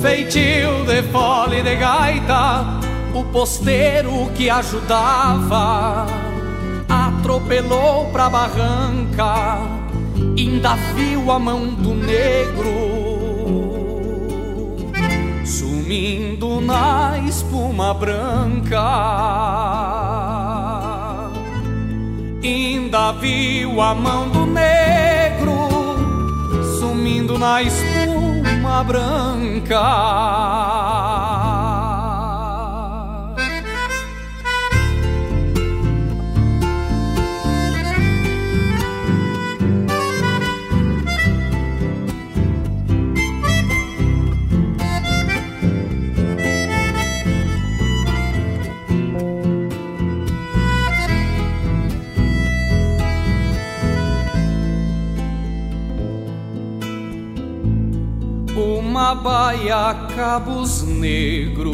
feitio de fole de gaita, o posteiro que ajudava atropelou pra barranca, ainda viu a mão do negro sumindo na espuma branca. Ainda viu a mão do negro sumindo na espuma branca. Baia cabos negros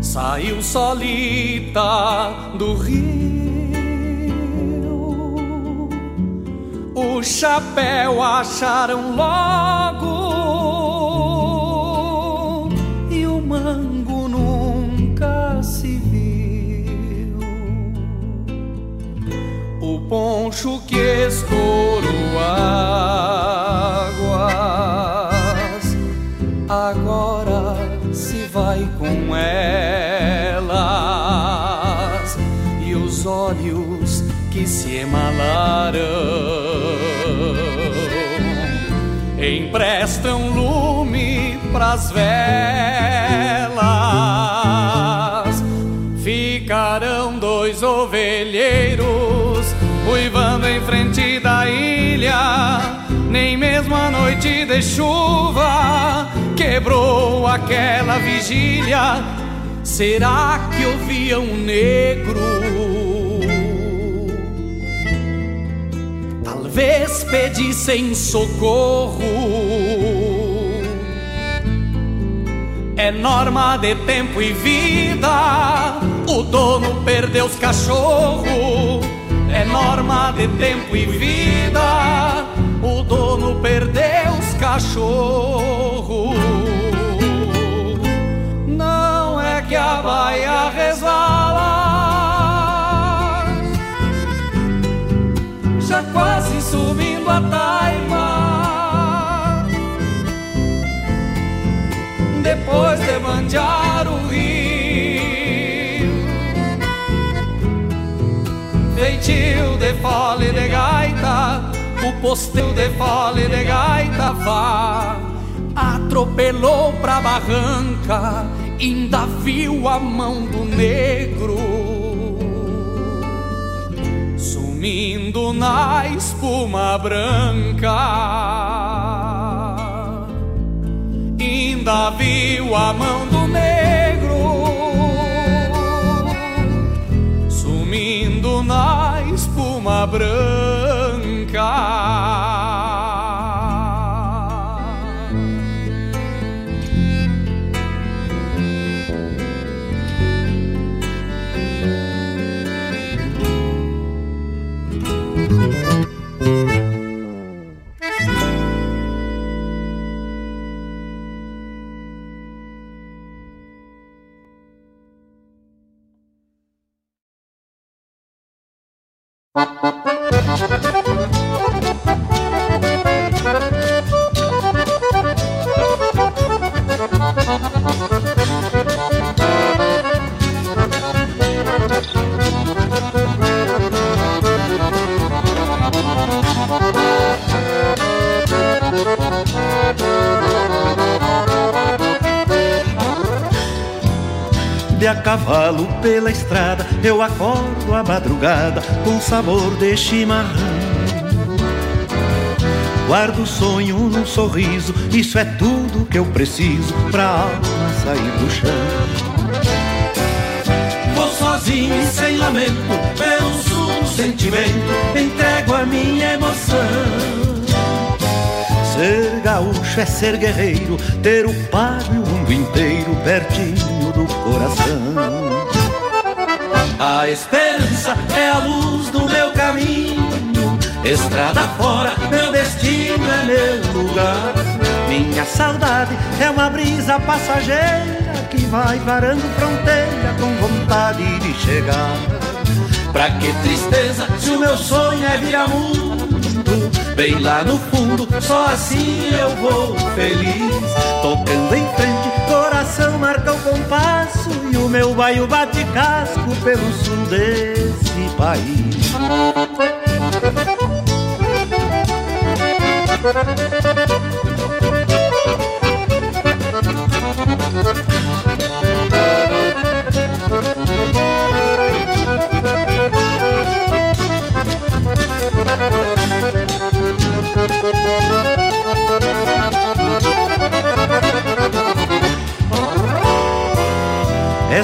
saiu solita do rio. O chapéu acharam logo e o mango nunca se viu. O poncho que estourou com elas e os olhos que se emalaram emprestam lume pras velas ficarão dois ovelheiros uivando em frente da ilha. Nem mesmo a noite de chuva quebrou aquela vigília. Será que ouviam um negro? Talvez pedissem socorro. É norma de tempo e vida. O dono perdeu os cachorros é norma de tempo e vida. O dono perdeu os cachorros. Que a baia resvala, já quase subindo a taipa. Depois de bandear o rio. feitio de fole de gaita, o posteiro de fole de gaita vá, atropelou pra barranca, ainda viu a mão do negro sumindo na espuma branca. Ainda viu a mão do negro sumindo na espuma branca. Cavalo pela estrada, eu acordo à madrugada com sabor de chimarrão. Guardo o sonho num sorriso, isso é tudo que eu preciso pra alma sair do chão. Vou sozinho e sem lamento, pelo sul sentimento, entrego a minha emoção. Ser gaúcho é ser guerreiro, ter o e o mundo inteiro pertinho do coração. A esperança é a luz do meu caminho, estrada fora, meu destino é meu lugar. Minha saudade é uma brisa passageira que vai varando fronteira com vontade de chegar. Pra que tristeza se o meu sonho é virar mundo? Bem lá no fundo, só assim eu vou feliz. Tocando em frente, coração marca o compasso e o meu baio bate casco pelo sul desse país.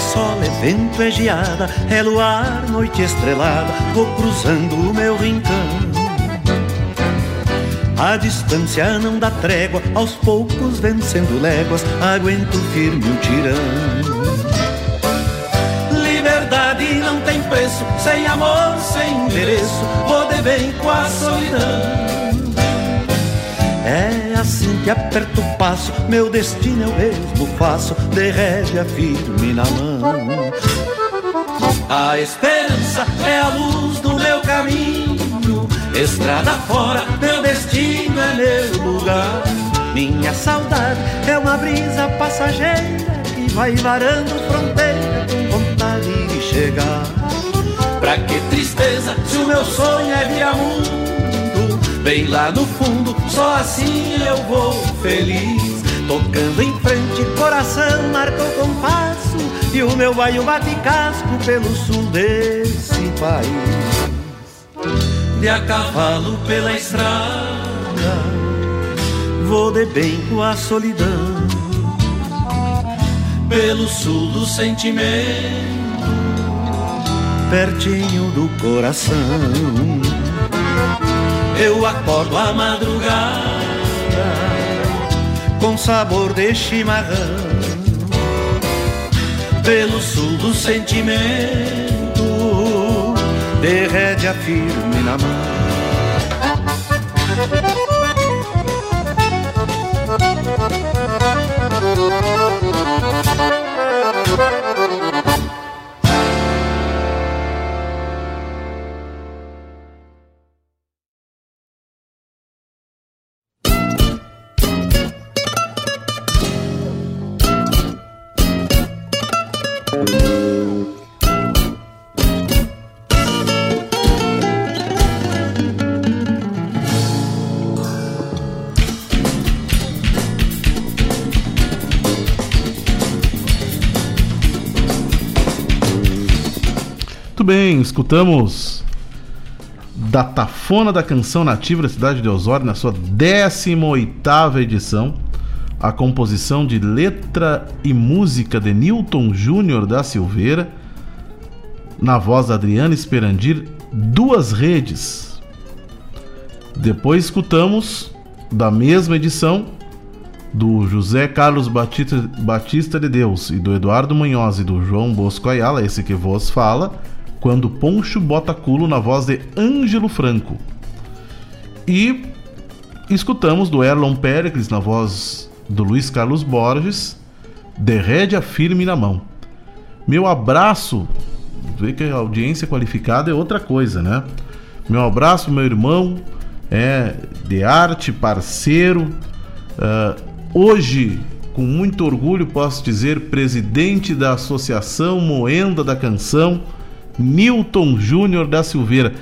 Sol, é vento, é geada, é luar, noite estrelada, vou cruzando o meu rincão. A distância não dá trégua, aos poucos vencendo léguas, aguento firme o tirão. Liberdade não tem preço, sem amor, sem endereço, vou de bem com a solidão. É assim que aperto o passo, meu destino eu mesmo faço, de rédea firme na mão. A esperança é a luz do meu caminho, estrada fora, meu destino é meu lugar. Minha saudade é uma brisa passageira que vai varando fronteira com vontade de chegar. Pra que tristeza se o meu sonho é virar mundo? Bem lá no fundo, só assim eu vou feliz. Tocando em frente, coração marca o compasso E o meu baio bate casco pelo sul desse país. De a cavalo pela estrada Vou de bem com a solidão. Pelo sul do sentimento Pertinho do coração eu acordo à madrugada com sabor de chimarrão pelo sul do sentimento de rédea firme na mão. Escutamos da Tafona da Canção Nativa da cidade de Osório na sua 18ª edição, a composição de letra e música de Newton Júnior da Silveira, na voz da Adriana Esperandir, Duas Redes. Depois escutamos da mesma edição do José Carlos Batista, Batista de Deus e do Eduardo Munhoz e do João Bosco Ayala, esse que vos fala, quando Poncho bota culo na voz de Ângelo Franco. E escutamos do Erlon Pericles na voz do Luiz Carlos Borges, De Rédea Firme na Mão. Meu abraço, vê que a audiência qualificada é outra coisa, né? Meu abraço, meu irmão, é de arte, parceiro. Uh, hoje, com muito orgulho, posso dizer, presidente da Associação Moenda da Canção, Newton Júnior da Silveira.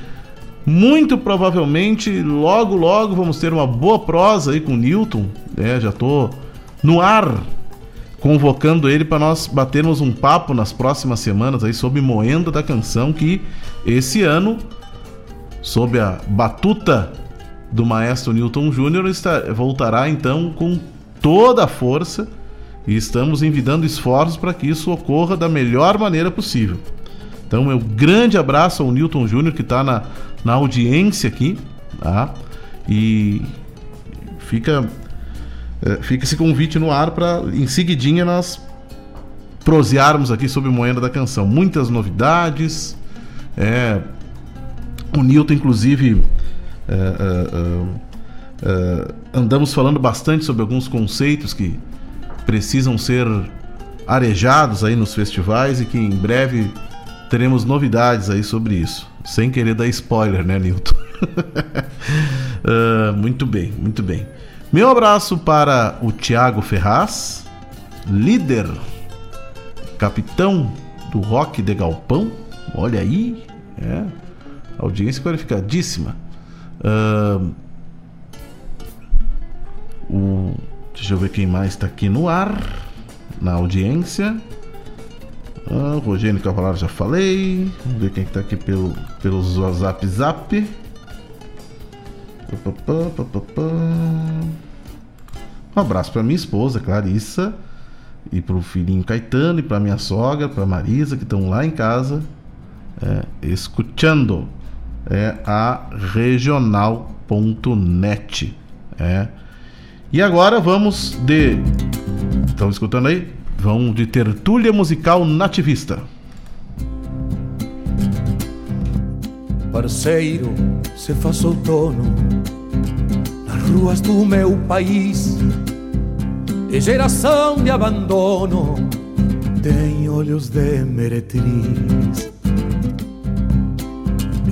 Muito provavelmente, logo, logo vamos ter uma boa prosa aí com o Newton. É, já tô no ar convocando ele para nós batermos um papo nas próximas semanas aí sobre Moenda da Canção, que esse ano, sob a batuta do maestro Newton Júnior, voltará então com toda a força e estamos envidando esforços para que isso ocorra da melhor maneira possível. Então, meu grande abraço ao Newton Júnior que está na, na audiência aqui, tá? E fica, é, fica esse convite no ar para em seguidinha nós prosearmos aqui sobre Moenda da Canção. Muitas novidades. É, o Newton, inclusive, é, é, Uh, andamos falando bastante sobre alguns conceitos que precisam ser arejados aí nos festivais e que em breve teremos novidades aí sobre isso. Sem querer dar spoiler, né, Nilton? uh, [LAUGHS] muito bem, muito bem. Meu abraço para o Tiago Ferraz, líder, capitão do rock de Galpão. Olha aí, é, audiência qualificadíssima. Uh, o, deixa eu ver quem mais está aqui no ar, na audiência. Ah, Rogênio Cavalar já falei. Vamos ver quem está aqui pelo, pelo WhatsApp Zap. Um abraço para minha esposa, Clarissa, e para o filhinho Caetano, e para minha sogra, para Marisa, que estão lá em casa, é, escutando é, a regional.net. É, e agora vamos de. Estão escutando aí? Vamos de tertúlia musical nativista. Parceiro, se faz outono nas ruas do meu país. E geração de abandono tem olhos de meretriz.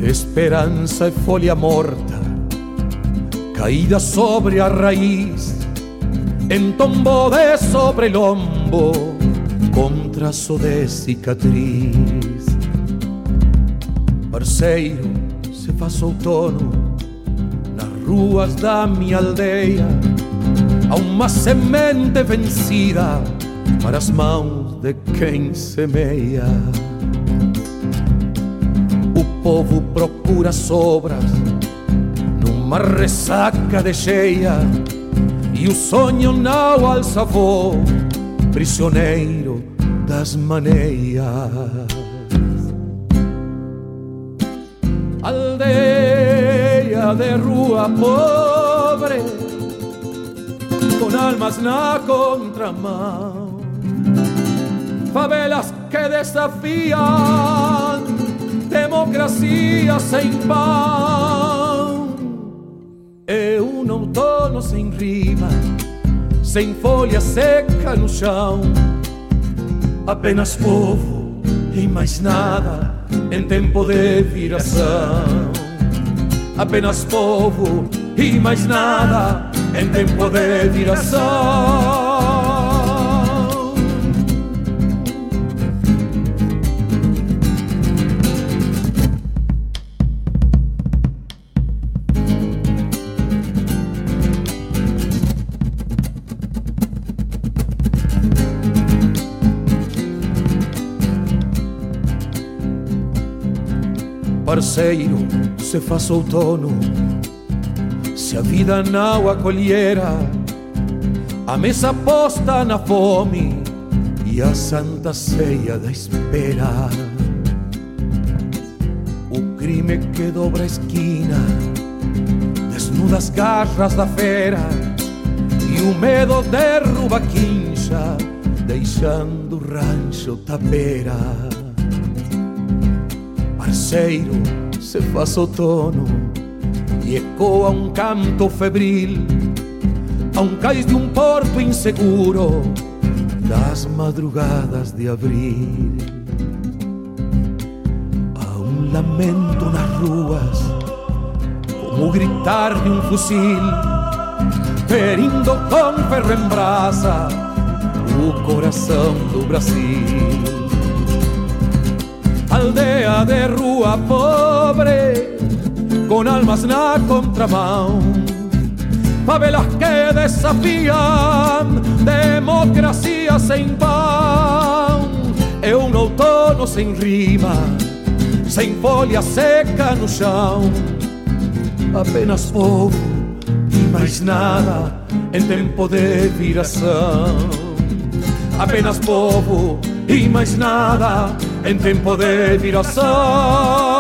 Esperança e folha morta caída sobre a raiz, en tombo de sobre lombo, com traço de cicatriz. Parceiro, se faz outono nas ruas da minha aldeia, há uma semente vencida para as mãos de quem semeia. O povo procura sobras uma ressaca de cheia e o sonho não alça voo, prisioneiro das maneias. Aldeia de rua pobre, com almas na contramão, favelas que desafiam democracia sem pão é um outono sem rima, sem folha seca no chão. Apenas povo e mais nada em tempo de viração. Apenas povo e mais nada em tempo de viração. Parceiro, se faz outono, se a vida não acolhera, a mesa posta na fome e a santa ceia da espera. O crime que dobra a esquina, desnuda as garras da fera, e o medo derruba a quincha, deixando o rancho tapeira. Parceiro, se faz outono e ecoa um canto febril a um cais de um porto inseguro das madrugadas de abril. Há um lamento nas ruas, como gritar de um fuzil, ferindo com ferro em brasa o coração do Brasil. Aldea de rua pobre, com almas na contramão favelas que desafiam democracia sem pão. É um outono sem rima, sem folha seca no chão. Apenas povo e mais nada em tempo de viração. Apenas povo e mais nada em tempo de viração.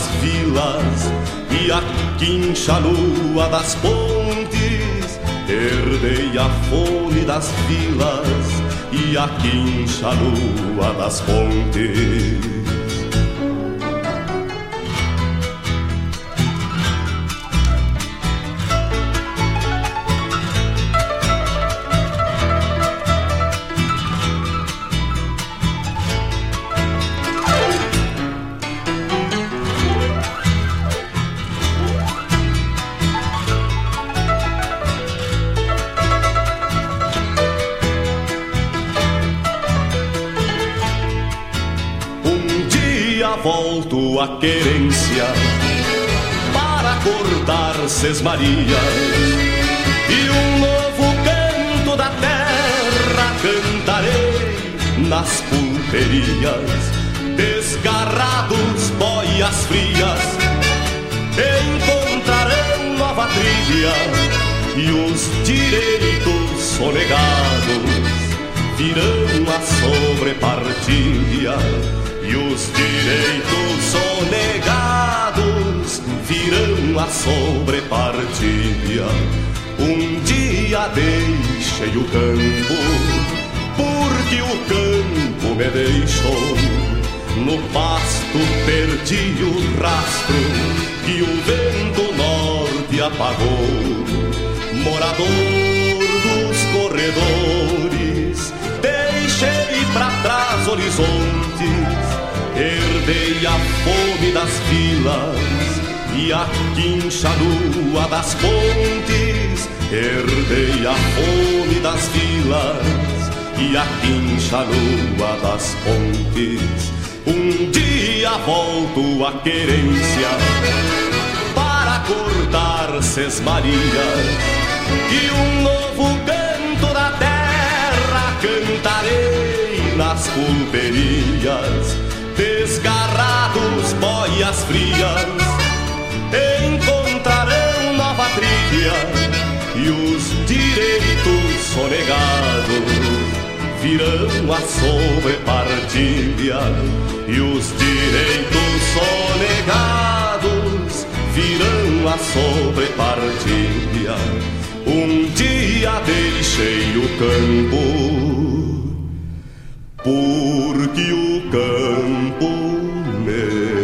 Das vilas e a quincha lua das pontes. Herdei a fome das vilas e a quincha lua das pontes. Querência para acordar sesmarias e um novo canto da terra cantarei nas pulperias desgarrados boias frias. Encontrarão nova trilha e os direitos sonegados virão a sobrepartilha e os direitos sonegados virão a sobrepartilha. Um dia deixei o campo, porque o campo me deixou. No pasto perdi o rastro que o vento norte apagou. Morador dos corredores, deixei para trás horizontes Herdei a fome das vilas e a quincha nua das pontes. Herdei a fome das vilas e a quincha lua das pontes. Um dia volto à querência para cortar sesmaria e um novo canto da terra cantarei nas pulperias, desgarrados boias frias encontrarão nova trilha e os direitos sonegados virão a sobrepartilha e os direitos sonegados virão a sobrepartilha. Um dia deixei o campo, porque o campo me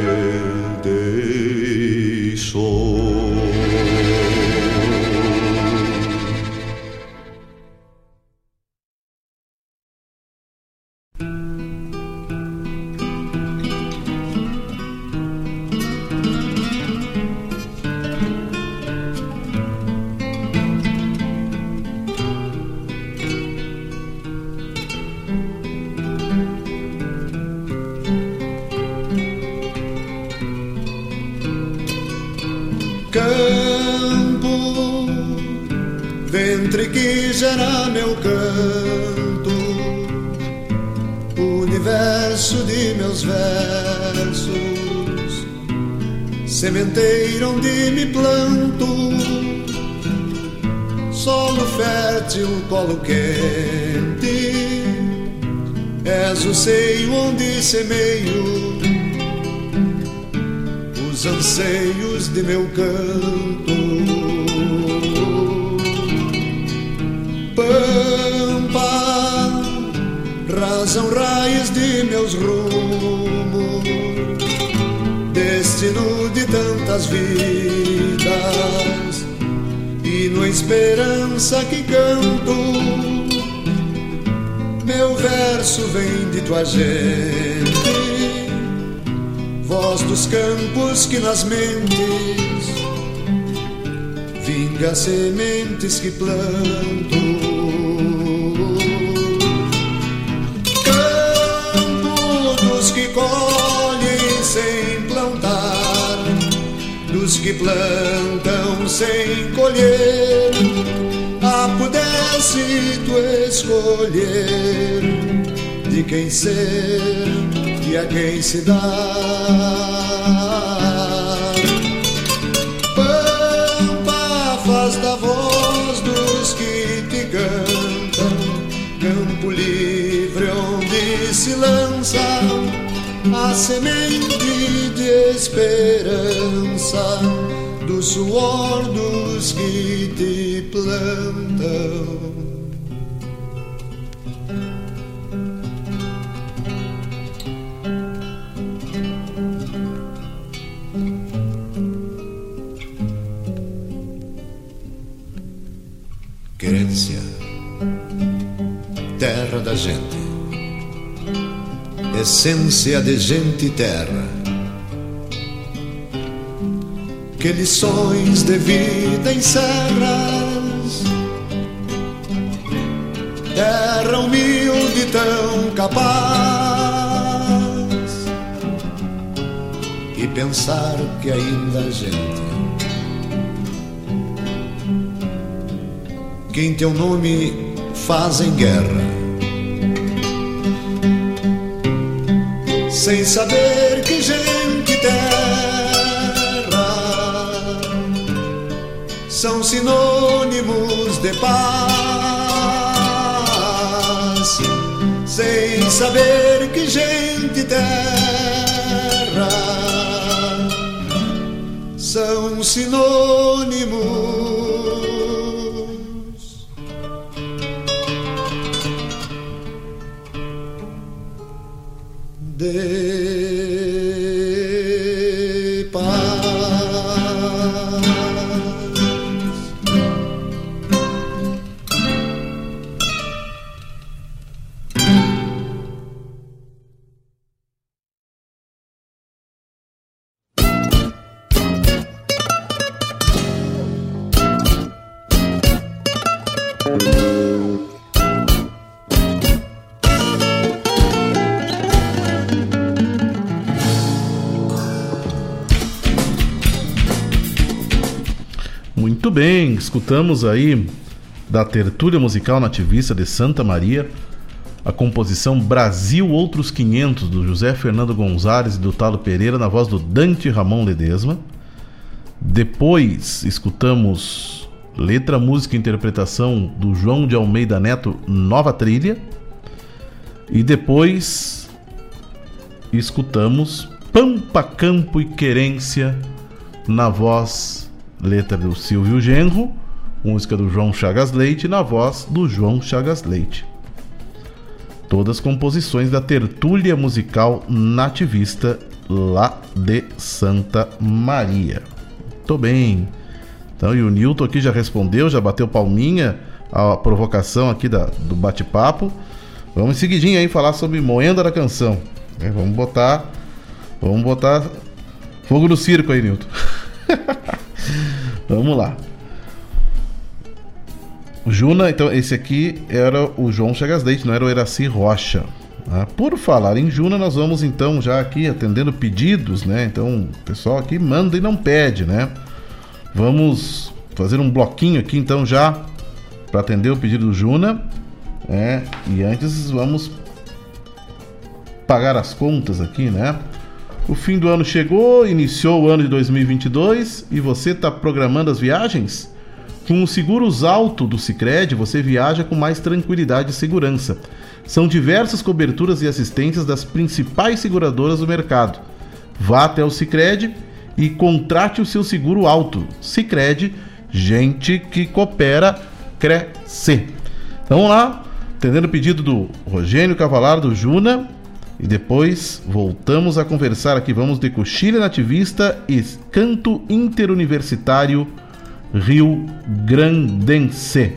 sementeiro onde me planto, solo fértil, colo quente, és o seio onde semeio os anseios de meu canto. Pampa, razão raiz de meus rumos, destino de tantas vidas, e no esperança que canto, meu verso vem de tua gente voz dos campos que nas mentes vinga sementes que planto. Dos que plantam sem colher. Ah, pudesse tu escolher de quem ser e a quem se dá. Pampa faz da voz dos que te cantam, campo livre onde se lança a semente de esperança do suor dos que te plantam. Essência de gente terra. Que lições de vida encerras, terra humilde tão capaz, e pensar que ainda a gente que em teu nome fazem guerra. Sem saber que gente terra são sinônimos de paz. Sem saber que gente terra são sinônimos escutamos aí da tertúlia musical nativista de Santa Maria a composição Brasil Outros 500 do José Fernando Gonzalez e do Talo Pereira na voz do Dante Ramon Ledesma. Depois escutamos letra, música e interpretação do João de Almeida Neto, Nova Trilha. E depois escutamos Pampa, Campo e Querência na voz, letra do Silvio Genro, música do João Chagas Leite na voz do João Chagas Leite. Todas composições da tertúlia musical nativista lá de Santa Maria. Tô bem. Então, e o Nilton aqui já respondeu, já bateu palminha a provocação aqui da, do bate-papo. Vamos seguidinho aí falar sobre Moenda da Canção. É, vamos botar. Vamos botar fogo no circo aí, Nilton. [LAUGHS] vamos lá. Juna, então esse aqui era o João Chagas Leite, não era o Eraci Rocha. Ah, por falar em Juna, nós vamos então já aqui atendendo pedidos, né? Então, pessoal aqui manda e não pede, né? Vamos fazer um bloquinho aqui então já para atender o pedido do Juna, né? E antes vamos pagar as contas aqui, né? O fim do ano chegou, iniciou o ano de 2022 e você está programando as viagens? Com o Seguros Alto do Sicredi, você viaja com mais tranquilidade e segurança. São diversas coberturas e assistências das principais seguradoras do mercado. Vá até o Sicredi e contrate o seu seguro alto. Sicredi, gente que coopera, cresce. Então vamos lá, atendendo o pedido do Rogênio Cavalar do Juna. E depois voltamos a conversar aqui. Vamos de Coxilha Nativista e Canto Interuniversitário Rio Grandense.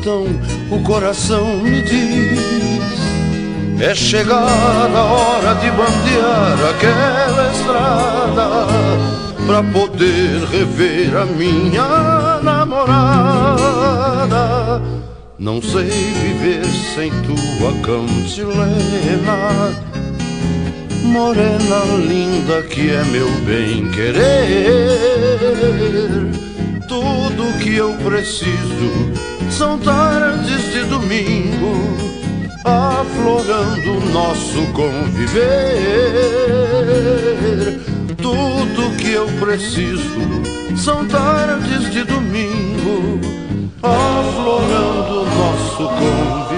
Cantam, o coração me diz. É chegada a hora de bandear aquela estrada Pra poder rever a minha namorada Não sei viver sem tua cantilena Morena linda que é meu bem querer Tudo que eu preciso são tardes de domingo aflorando nosso conviver. Tudo que eu preciso são tardes de domingo, aflorando nosso conviver.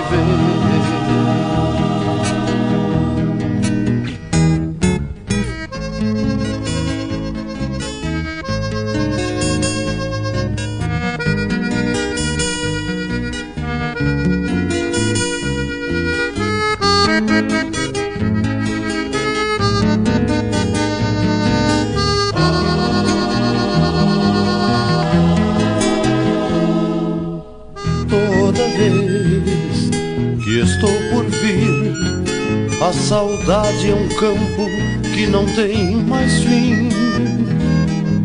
saudade é um campo que não tem mais fim.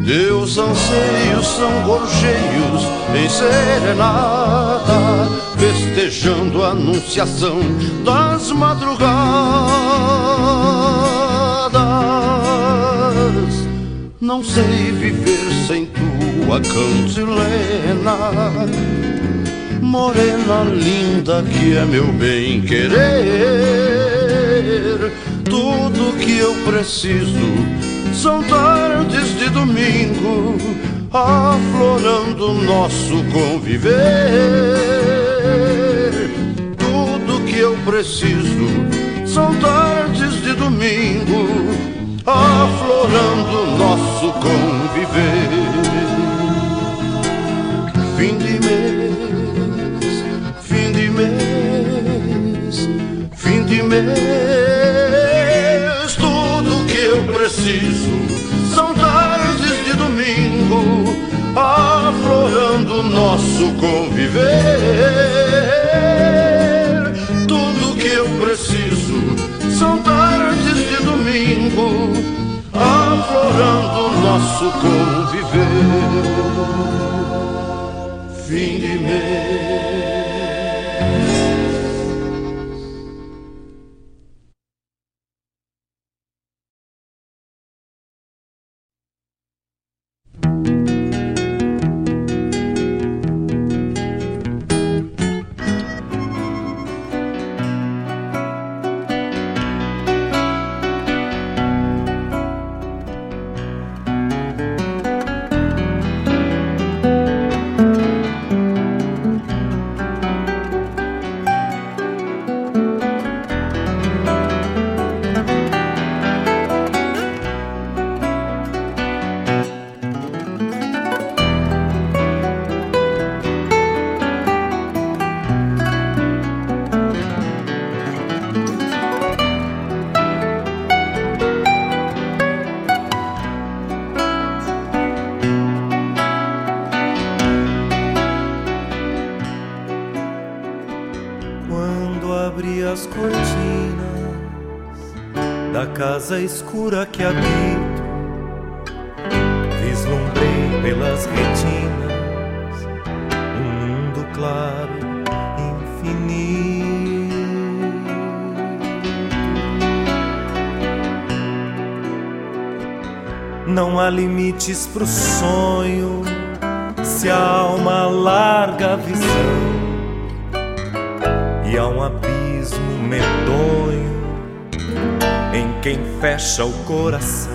Teus anseios são gorjeios em serenata, festejando a anunciação das madrugadas. Não sei viver sem tua cantilena, morena linda que é meu bem querer. Tudo que eu preciso são tardes de domingo Aflorando nosso conviver. Tudo que eu preciso são tardes de domingo aflorando nosso conviver. Fim de mês, fim de mês, fim de mês, são tardes de domingo, aflorando nosso conviver. Tudo que eu preciso são tardes de domingo, aflorando nosso conviver. Fim de mês. Fecha o coração.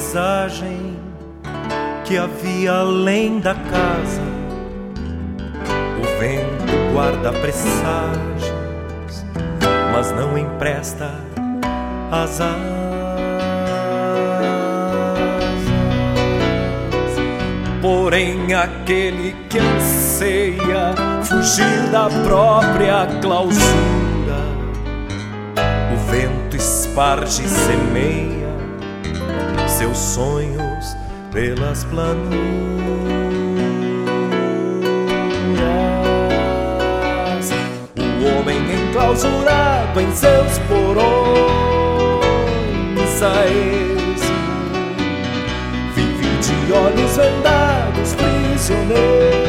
Paisagem que havia além da casa. O vento guarda presságios, mas não empresta as asas. Porém, aquele que anseia fugir da própria clausura o vento esparge e semeia seus sonhos pelas planuras. O homem enclausurado em seus porões a esmo, vive de olhos vendados, prisioneiro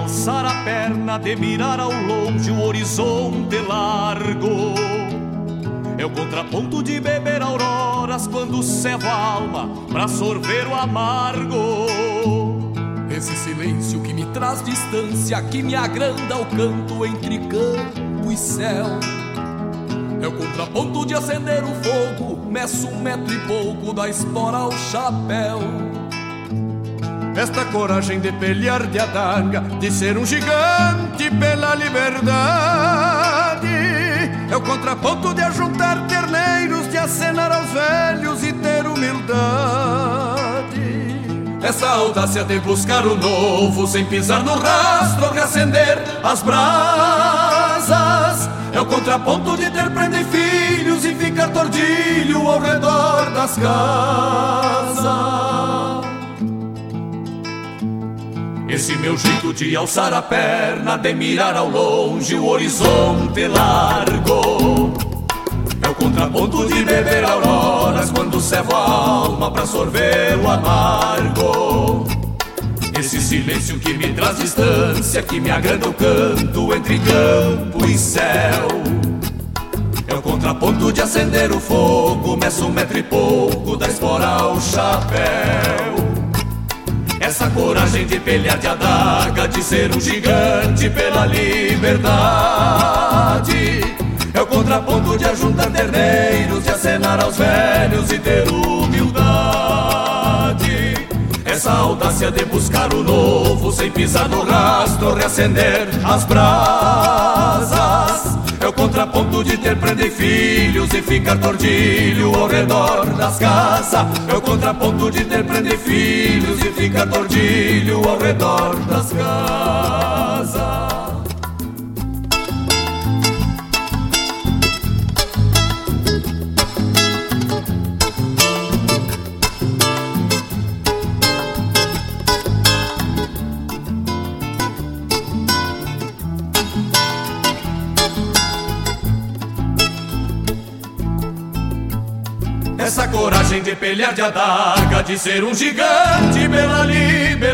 alçar a perna, de mirar ao longe o horizonte largo. É o contraponto de beber auroras quando cevo a alma pra sorver o amargo. Esse silêncio que me traz distância, que me agranda o canto entre campo e céu. É o contraponto de acender o fogo, meço um metro e pouco da espora ao chapéu. Esta coragem de pelear de adaga, de ser um gigante pela liberdade. É o contraponto de ajuntar terneiros, de acenar aos velhos e ter humildade. Essa audácia de buscar o novo, sem pisar no rastro, reacender as brasas. É o contraponto de ter prenda e filhos e ficar tordilho ao redor das casas. Esse meu jeito de alçar a perna, de mirar ao longe o horizonte largo. É o contraponto de beber auroras quando cevo a alma pra sorver o amargo. Esse silêncio que me traz distância, que me agranda o canto entre campo e céu. É o contraponto de acender o fogo, meço um metro e pouco da espora ao chapéu. Essa coragem de pelear de adaga, de ser um gigante pela liberdade. É o contraponto de ajuntar terneiros, de acenar aos velhos e ter humildade. Essa audácia de buscar o novo, sem pisar no rastro, reacender as brasas. O contraponto de ter prenda e filhos e ficar tordilho ao redor das casas. É o contraponto de ter prenda e filhos e ficar tordilho ao redor das casas. Coragem de pelear de adaga, de ser um gigante pela liberdade.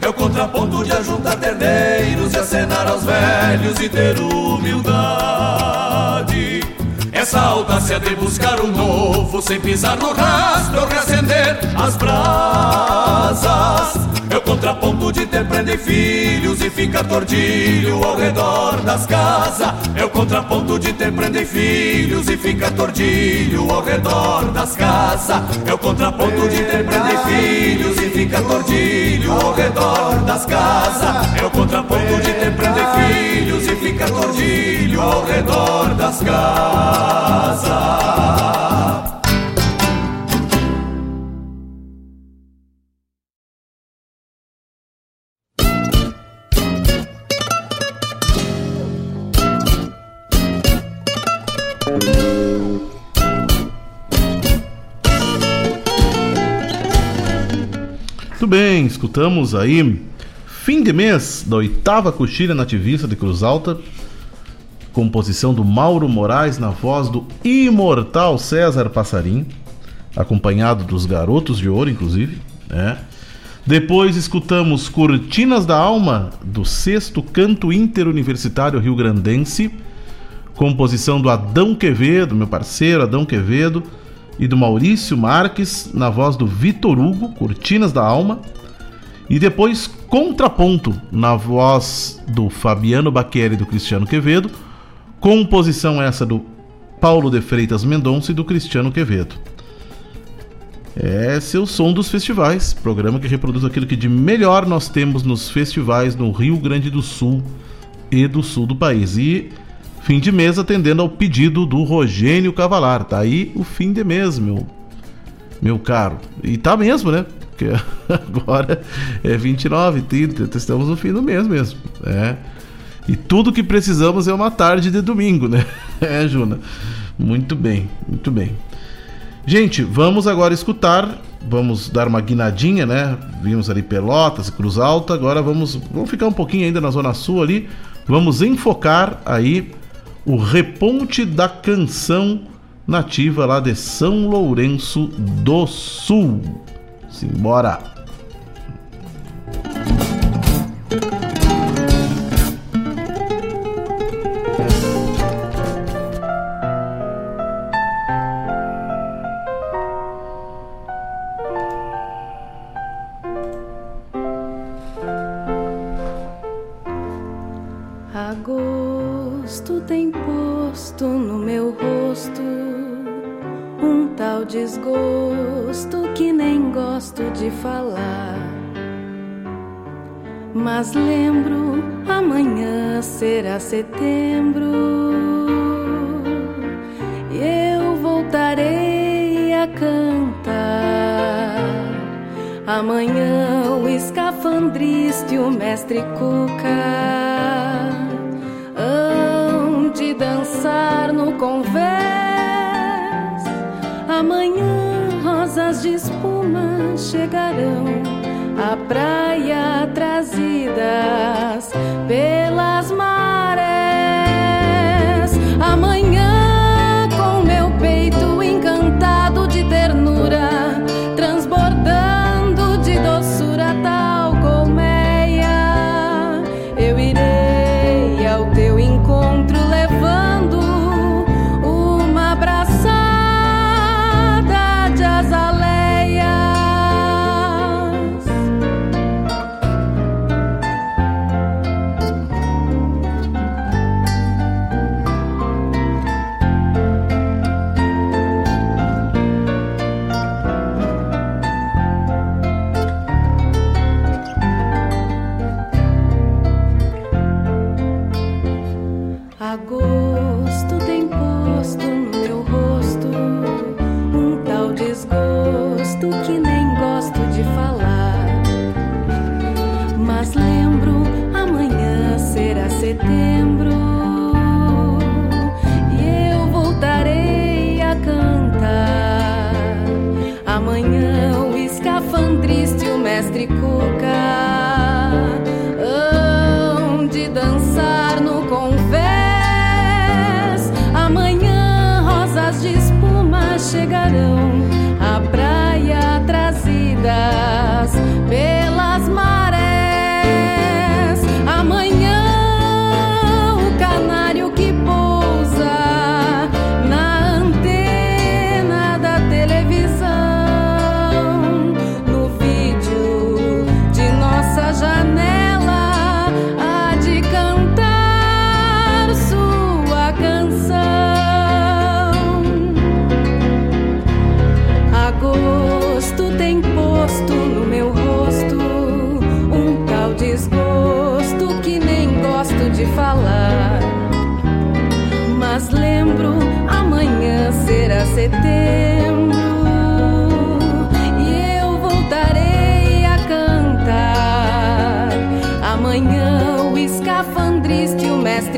É o contraponto de ajuntar terneiros e acenar aos velhos e ter humildade. Essa audácia de buscar o novo sem pisar no rastro, reacender as brasas. É o contraponto de ter prenda e filhos e ficar tordilho ao redor das casas. É o contraponto de ter prenda e filhos e ficar tordilho ao redor das casas. É o contraponto de ter prenda e filhos e ficar tordilho ao redor das casas. É o contraponto de ter prenda e filhos e ficar tordilho ao redor das casas. Bem, escutamos aí fim de mês da oitava coxilha nativista de Cruz Alta, composição do Mauro Moraes na voz do imortal César Passarim, acompanhado dos Garotos de Ouro, inclusive, né? Depois escutamos Cortinas da Alma, do sexto Canto Interuniversitário Rio Grandense, composição do Adão Quevedo, meu parceiro Adão Quevedo, e do Maurício Marques, na voz do Vitor Hugo, Cortinas da Alma. E depois Contraponto, na voz do Fabiano Baqueri e do Cristiano Quevedo. Composição essa do Paulo de Freitas Mendonça e do Cristiano Quevedo. Esse é o som dos festivais, programa que reproduz aquilo que de melhor nós temos nos festivais no Rio Grande do Sul e do sul do país. E fim de mês atendendo ao pedido do Rogênio Cavalar. Tá aí o fim de mês, meu, meu caro. E tá mesmo, né? Porque [LAUGHS] agora é 29, 30, estamos no fim do mês mesmo. É. E tudo que precisamos é uma tarde de domingo, né? [LAUGHS] É, Juna. Muito bem, muito bem. Gente, vamos agora escutar, vamos dar uma guinadinha, né? Vimos ali Pelotas, Cruz Alta, agora vamos, vamos ficar um pouquinho ainda na Zona Sul ali. Vamos enfocar aí o reponte da canção nativa lá de São Lourenço do Sul. Simbora!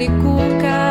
agricultura.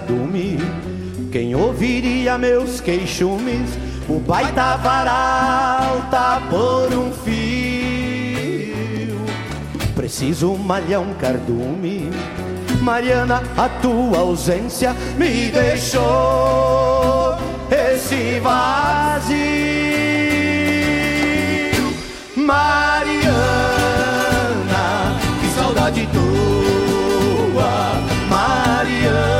azedume. Quem ouviria meus queixumes? O baita varal tá por um fio. Preciso malhar um cardume. Mariana, a tua ausência me deixou esse vazio. Mariana, que saudade tua, Mariana.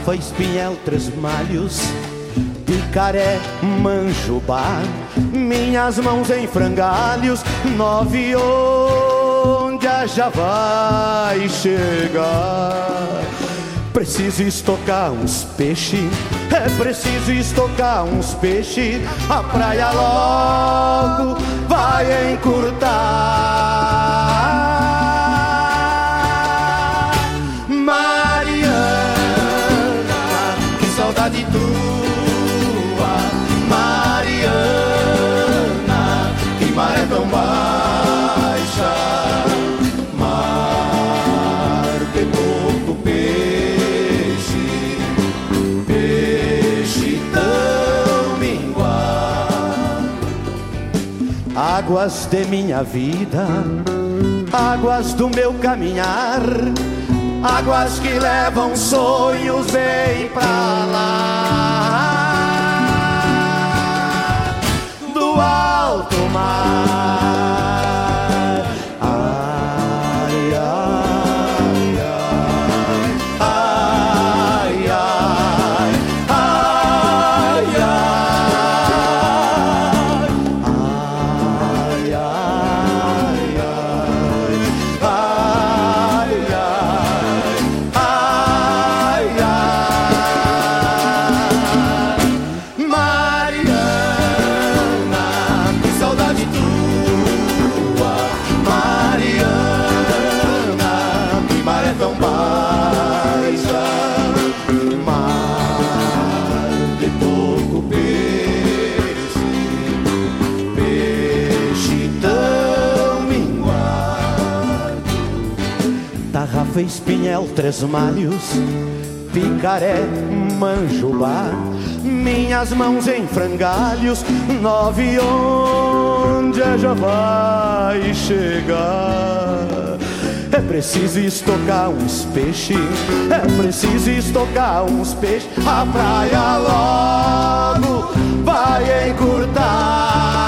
Tarrafa, espinhel, três malhos, picaré, manjubá, minhas mãos em frangalhos, nove onde já vai chegar. Preciso estocar uns peixes, é preciso estocar uns peixes, a praia logo vai encurtar. Águas de minha vida, águas do meu caminhar, águas que levam sonhos bem pra lá do alto mar. Tarrafa, espinhel, três malhos, picaré, manjubá, minhas mãos em frangalhos, nove onde a já vai chegar. É preciso estocar uns peixes, é preciso estocar uns peixes, a praia logo vai encurtar.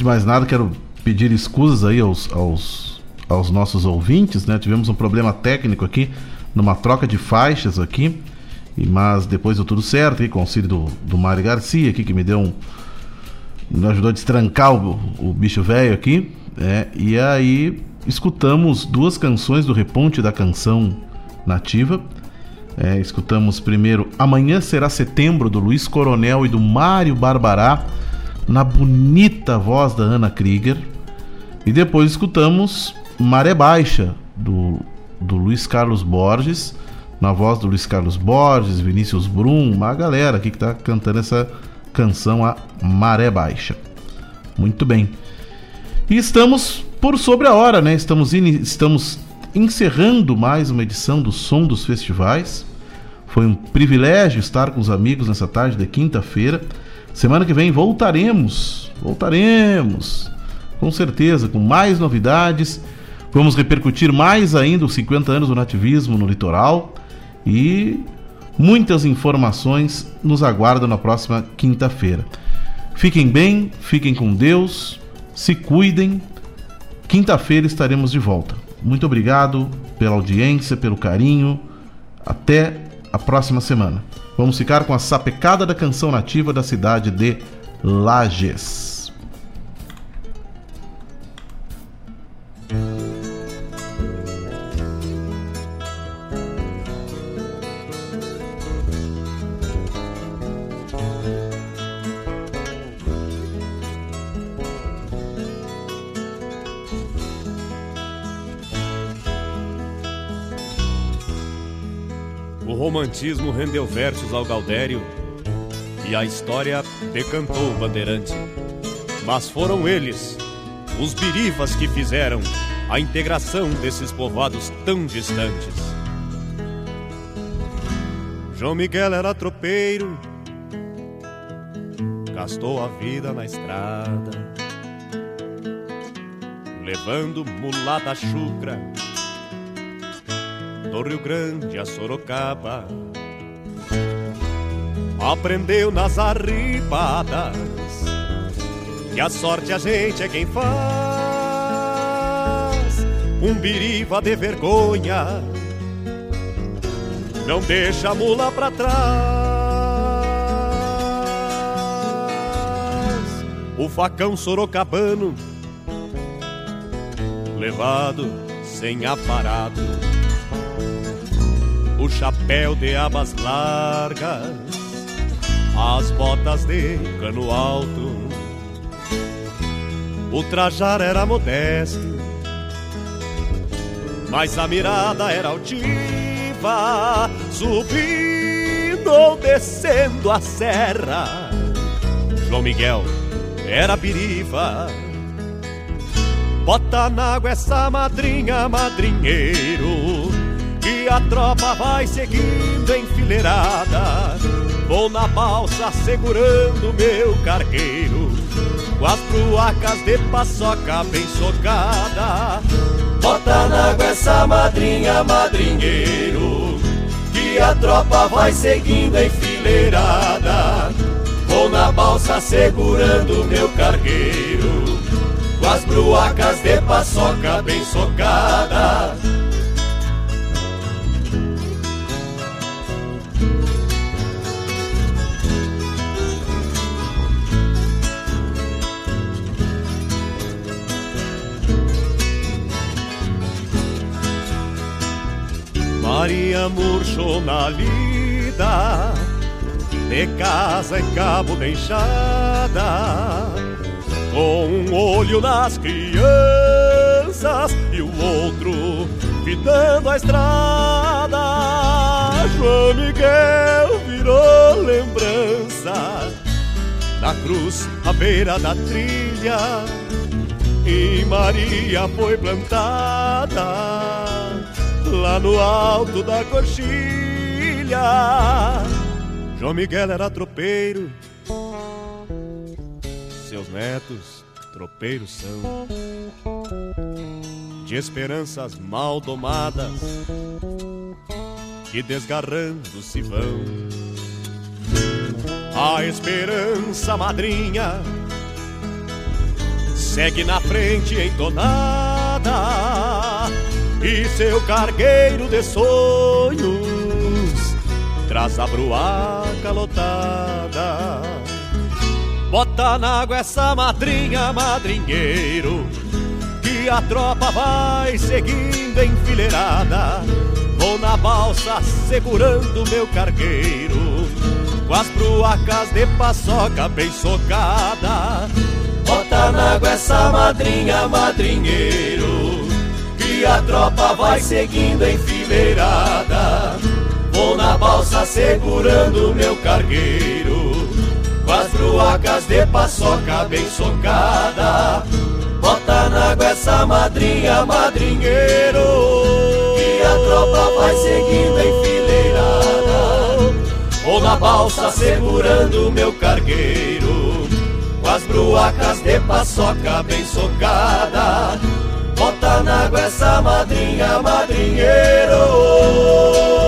De mais nada, quero pedir escusas aí aos, aos, aos nossos ouvintes, né? Tivemos um problema técnico aqui, numa troca de faixas aqui, e, mas depois deu tudo certo, aí, com o auxílio do, do Mário Garcia aqui, que me deu um. me ajudou a destrancar o, o bicho velho aqui, é, e aí escutamos duas canções do Reponte da Canção Nativa. É, escutamos primeiro Amanhã Será Setembro, do Luiz Coronel e do Mário Barbará, na bonita voz da Ana Krieger. E depois escutamos Maré Baixa, do, do Luiz Carlos Borges, na voz do Luiz Carlos Borges, Vinícius Brum, uma galera aqui que está cantando essa canção a Maré Baixa. Muito bem. E estamos por sobre a hora, né? Estamos, in... estamos encerrando mais uma edição do Som dos Festivais. Foi um privilégio estar com os amigos nessa tarde de quinta-feira. Semana que vem voltaremos, voltaremos, com certeza, com mais novidades. Vamos repercutir mais ainda os 50 anos do nativismo no litoral e muitas informações nos aguardam na próxima quinta-feira. Fiquem bem, fiquem com Deus, se cuidem. Quinta-feira estaremos de volta. Muito obrigado pela audiência, pelo carinho. Até a próxima semana. Vamos ficar com a sapecada da canção nativa da cidade de Lages. Romantismo rendeu versos ao Gaudério e a história decantou o bandeirante. Mas foram eles, os birivas, que fizeram a integração desses povoados tão distantes. João Miguel era tropeiro, gastou a vida na estrada, levando mulata chucra do Rio Grande a Sorocaba. Aprendeu nas arribadas que a sorte a gente é quem faz. Um biriva de vergonha não deixa a mula pra trás. O facão sorocabano levado sem aparado o chapéu de abas largas, as botas de cano alto. O trajar era modesto, mas a mirada era altiva, subindo ou descendo a serra. João Miguel era biriva, bota na água essa madrinha, madrinheiro que a tropa vai seguindo enfileirada. Vou na balsa segurando meu cargueiro, com as bruacas de paçoca bem socada. Bota na água essa madrinha, madrinheiro, que a tropa vai seguindo enfileirada. Vou na balsa segurando meu cargueiro, com as bruacas de paçoca bem socada. Maria murchou na lida, de casa em cabo de enxada, com um olho nas crianças e o outro fitando a estrada. João Miguel virou lembrança na cruz à beira da trilha e Maria foi plantada lá no alto da coxilha. João Miguel era tropeiro, seus netos tropeiros são. De esperanças mal domadas, que desgarrando se vão. A esperança madrinha segue na frente entonada e seu cargueiro de sonhos traz a bruaca lotada. Bota na água essa madrinha, madrinheiro, que a tropa vai seguindo enfileirada. Vou na balsa segurando meu cargueiro, com as bruacas de paçoca bem socada. Bota na água essa madrinha, madrinheiro, que a tropa vai seguindo enfileirada. Vou na balsa segurando meu cargueiro. Com as bruacas de paçoca bem socada. Bota na água essa madrinha, madrinheiro. E a tropa vai seguindo enfileirada Vou na balsa segurando meu cargueiro. Com as bruacas de paçoca bem socada Bota na água essa madrinha, madrinheiro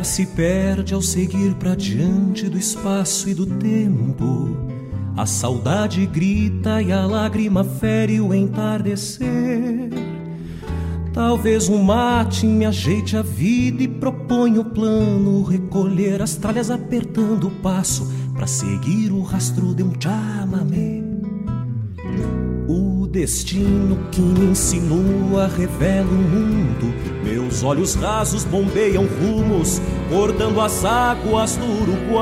olhar se perde ao seguir pra diante do espaço e do tempo. A saudade grita e a lágrima fere o entardecer. Talvez um mate me ajeite a vida e proponha o plano. Recolher as tralhas apertando o passo pra seguir o rastro de um chamamé. Destino que insinua revela o mundo. Meus olhos rasos bombeiam rumos, bordando as águas do Uruguai.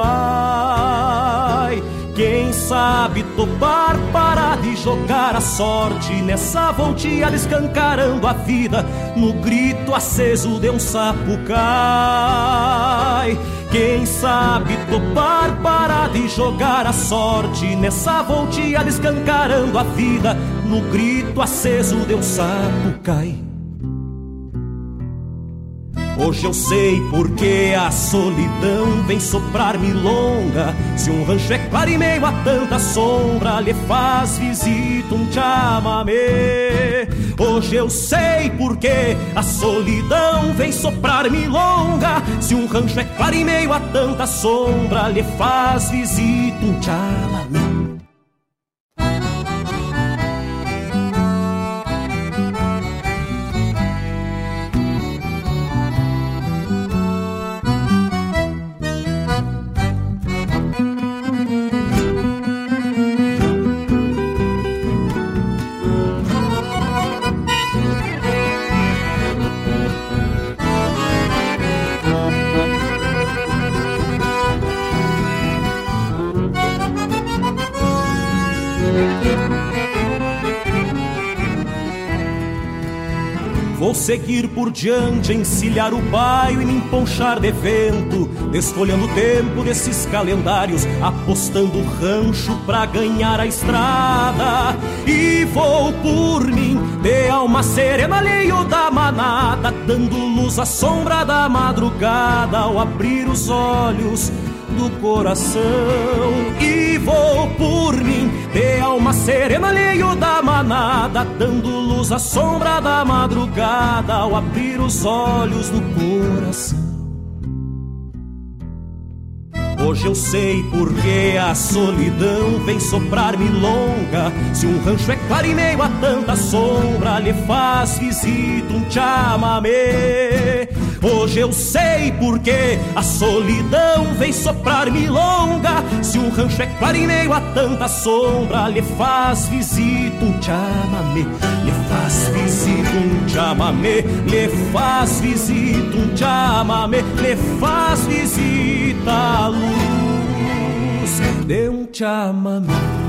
Quem sabe topar, parar e jogar a sorte nessa volteada escancarando a vida no grito aceso de um sapo cai. Quem sabe topar, parar e jogar a sorte nessa volteada escancarando a vida no grito aceso de um sapo cai. Hoje eu sei porque a solidão vem soprar milonga. Se um rancho é claro e meio a tanta sombra, lhe faz visita um chamamé. Hoje eu sei porque a solidão vem soprar milonga. Se um rancho é claro e meio a tanta sombra, lhe faz visita um chamamé. Seguir por diante, encilhar o baio e me emponchar de vento, desfolhando o tempo desses calendários, apostando o rancho pra ganhar a estrada. E vou por mim, de alma serena, alheio da manada, dando luz à sombra da madrugada ao abrir os olhos do coração. Vou por mim, de alma serena, alheio da manada, dando luz à sombra da madrugada ao abrir os olhos do coração. Hoje eu sei porque a solidão vem soprar milonga. Se um rancho é claro e meio a tanta sombra, lhe faz visita um chamamé. Hoje eu sei porque a solidão vem soprar milonga. Se um rancho é claro e meio a tanta sombra, lhe faz visita um chamamé. Lhe faz visita um chamamé. Lhe faz visita um chamamé. Lhe faz visita a luz de um chamamé.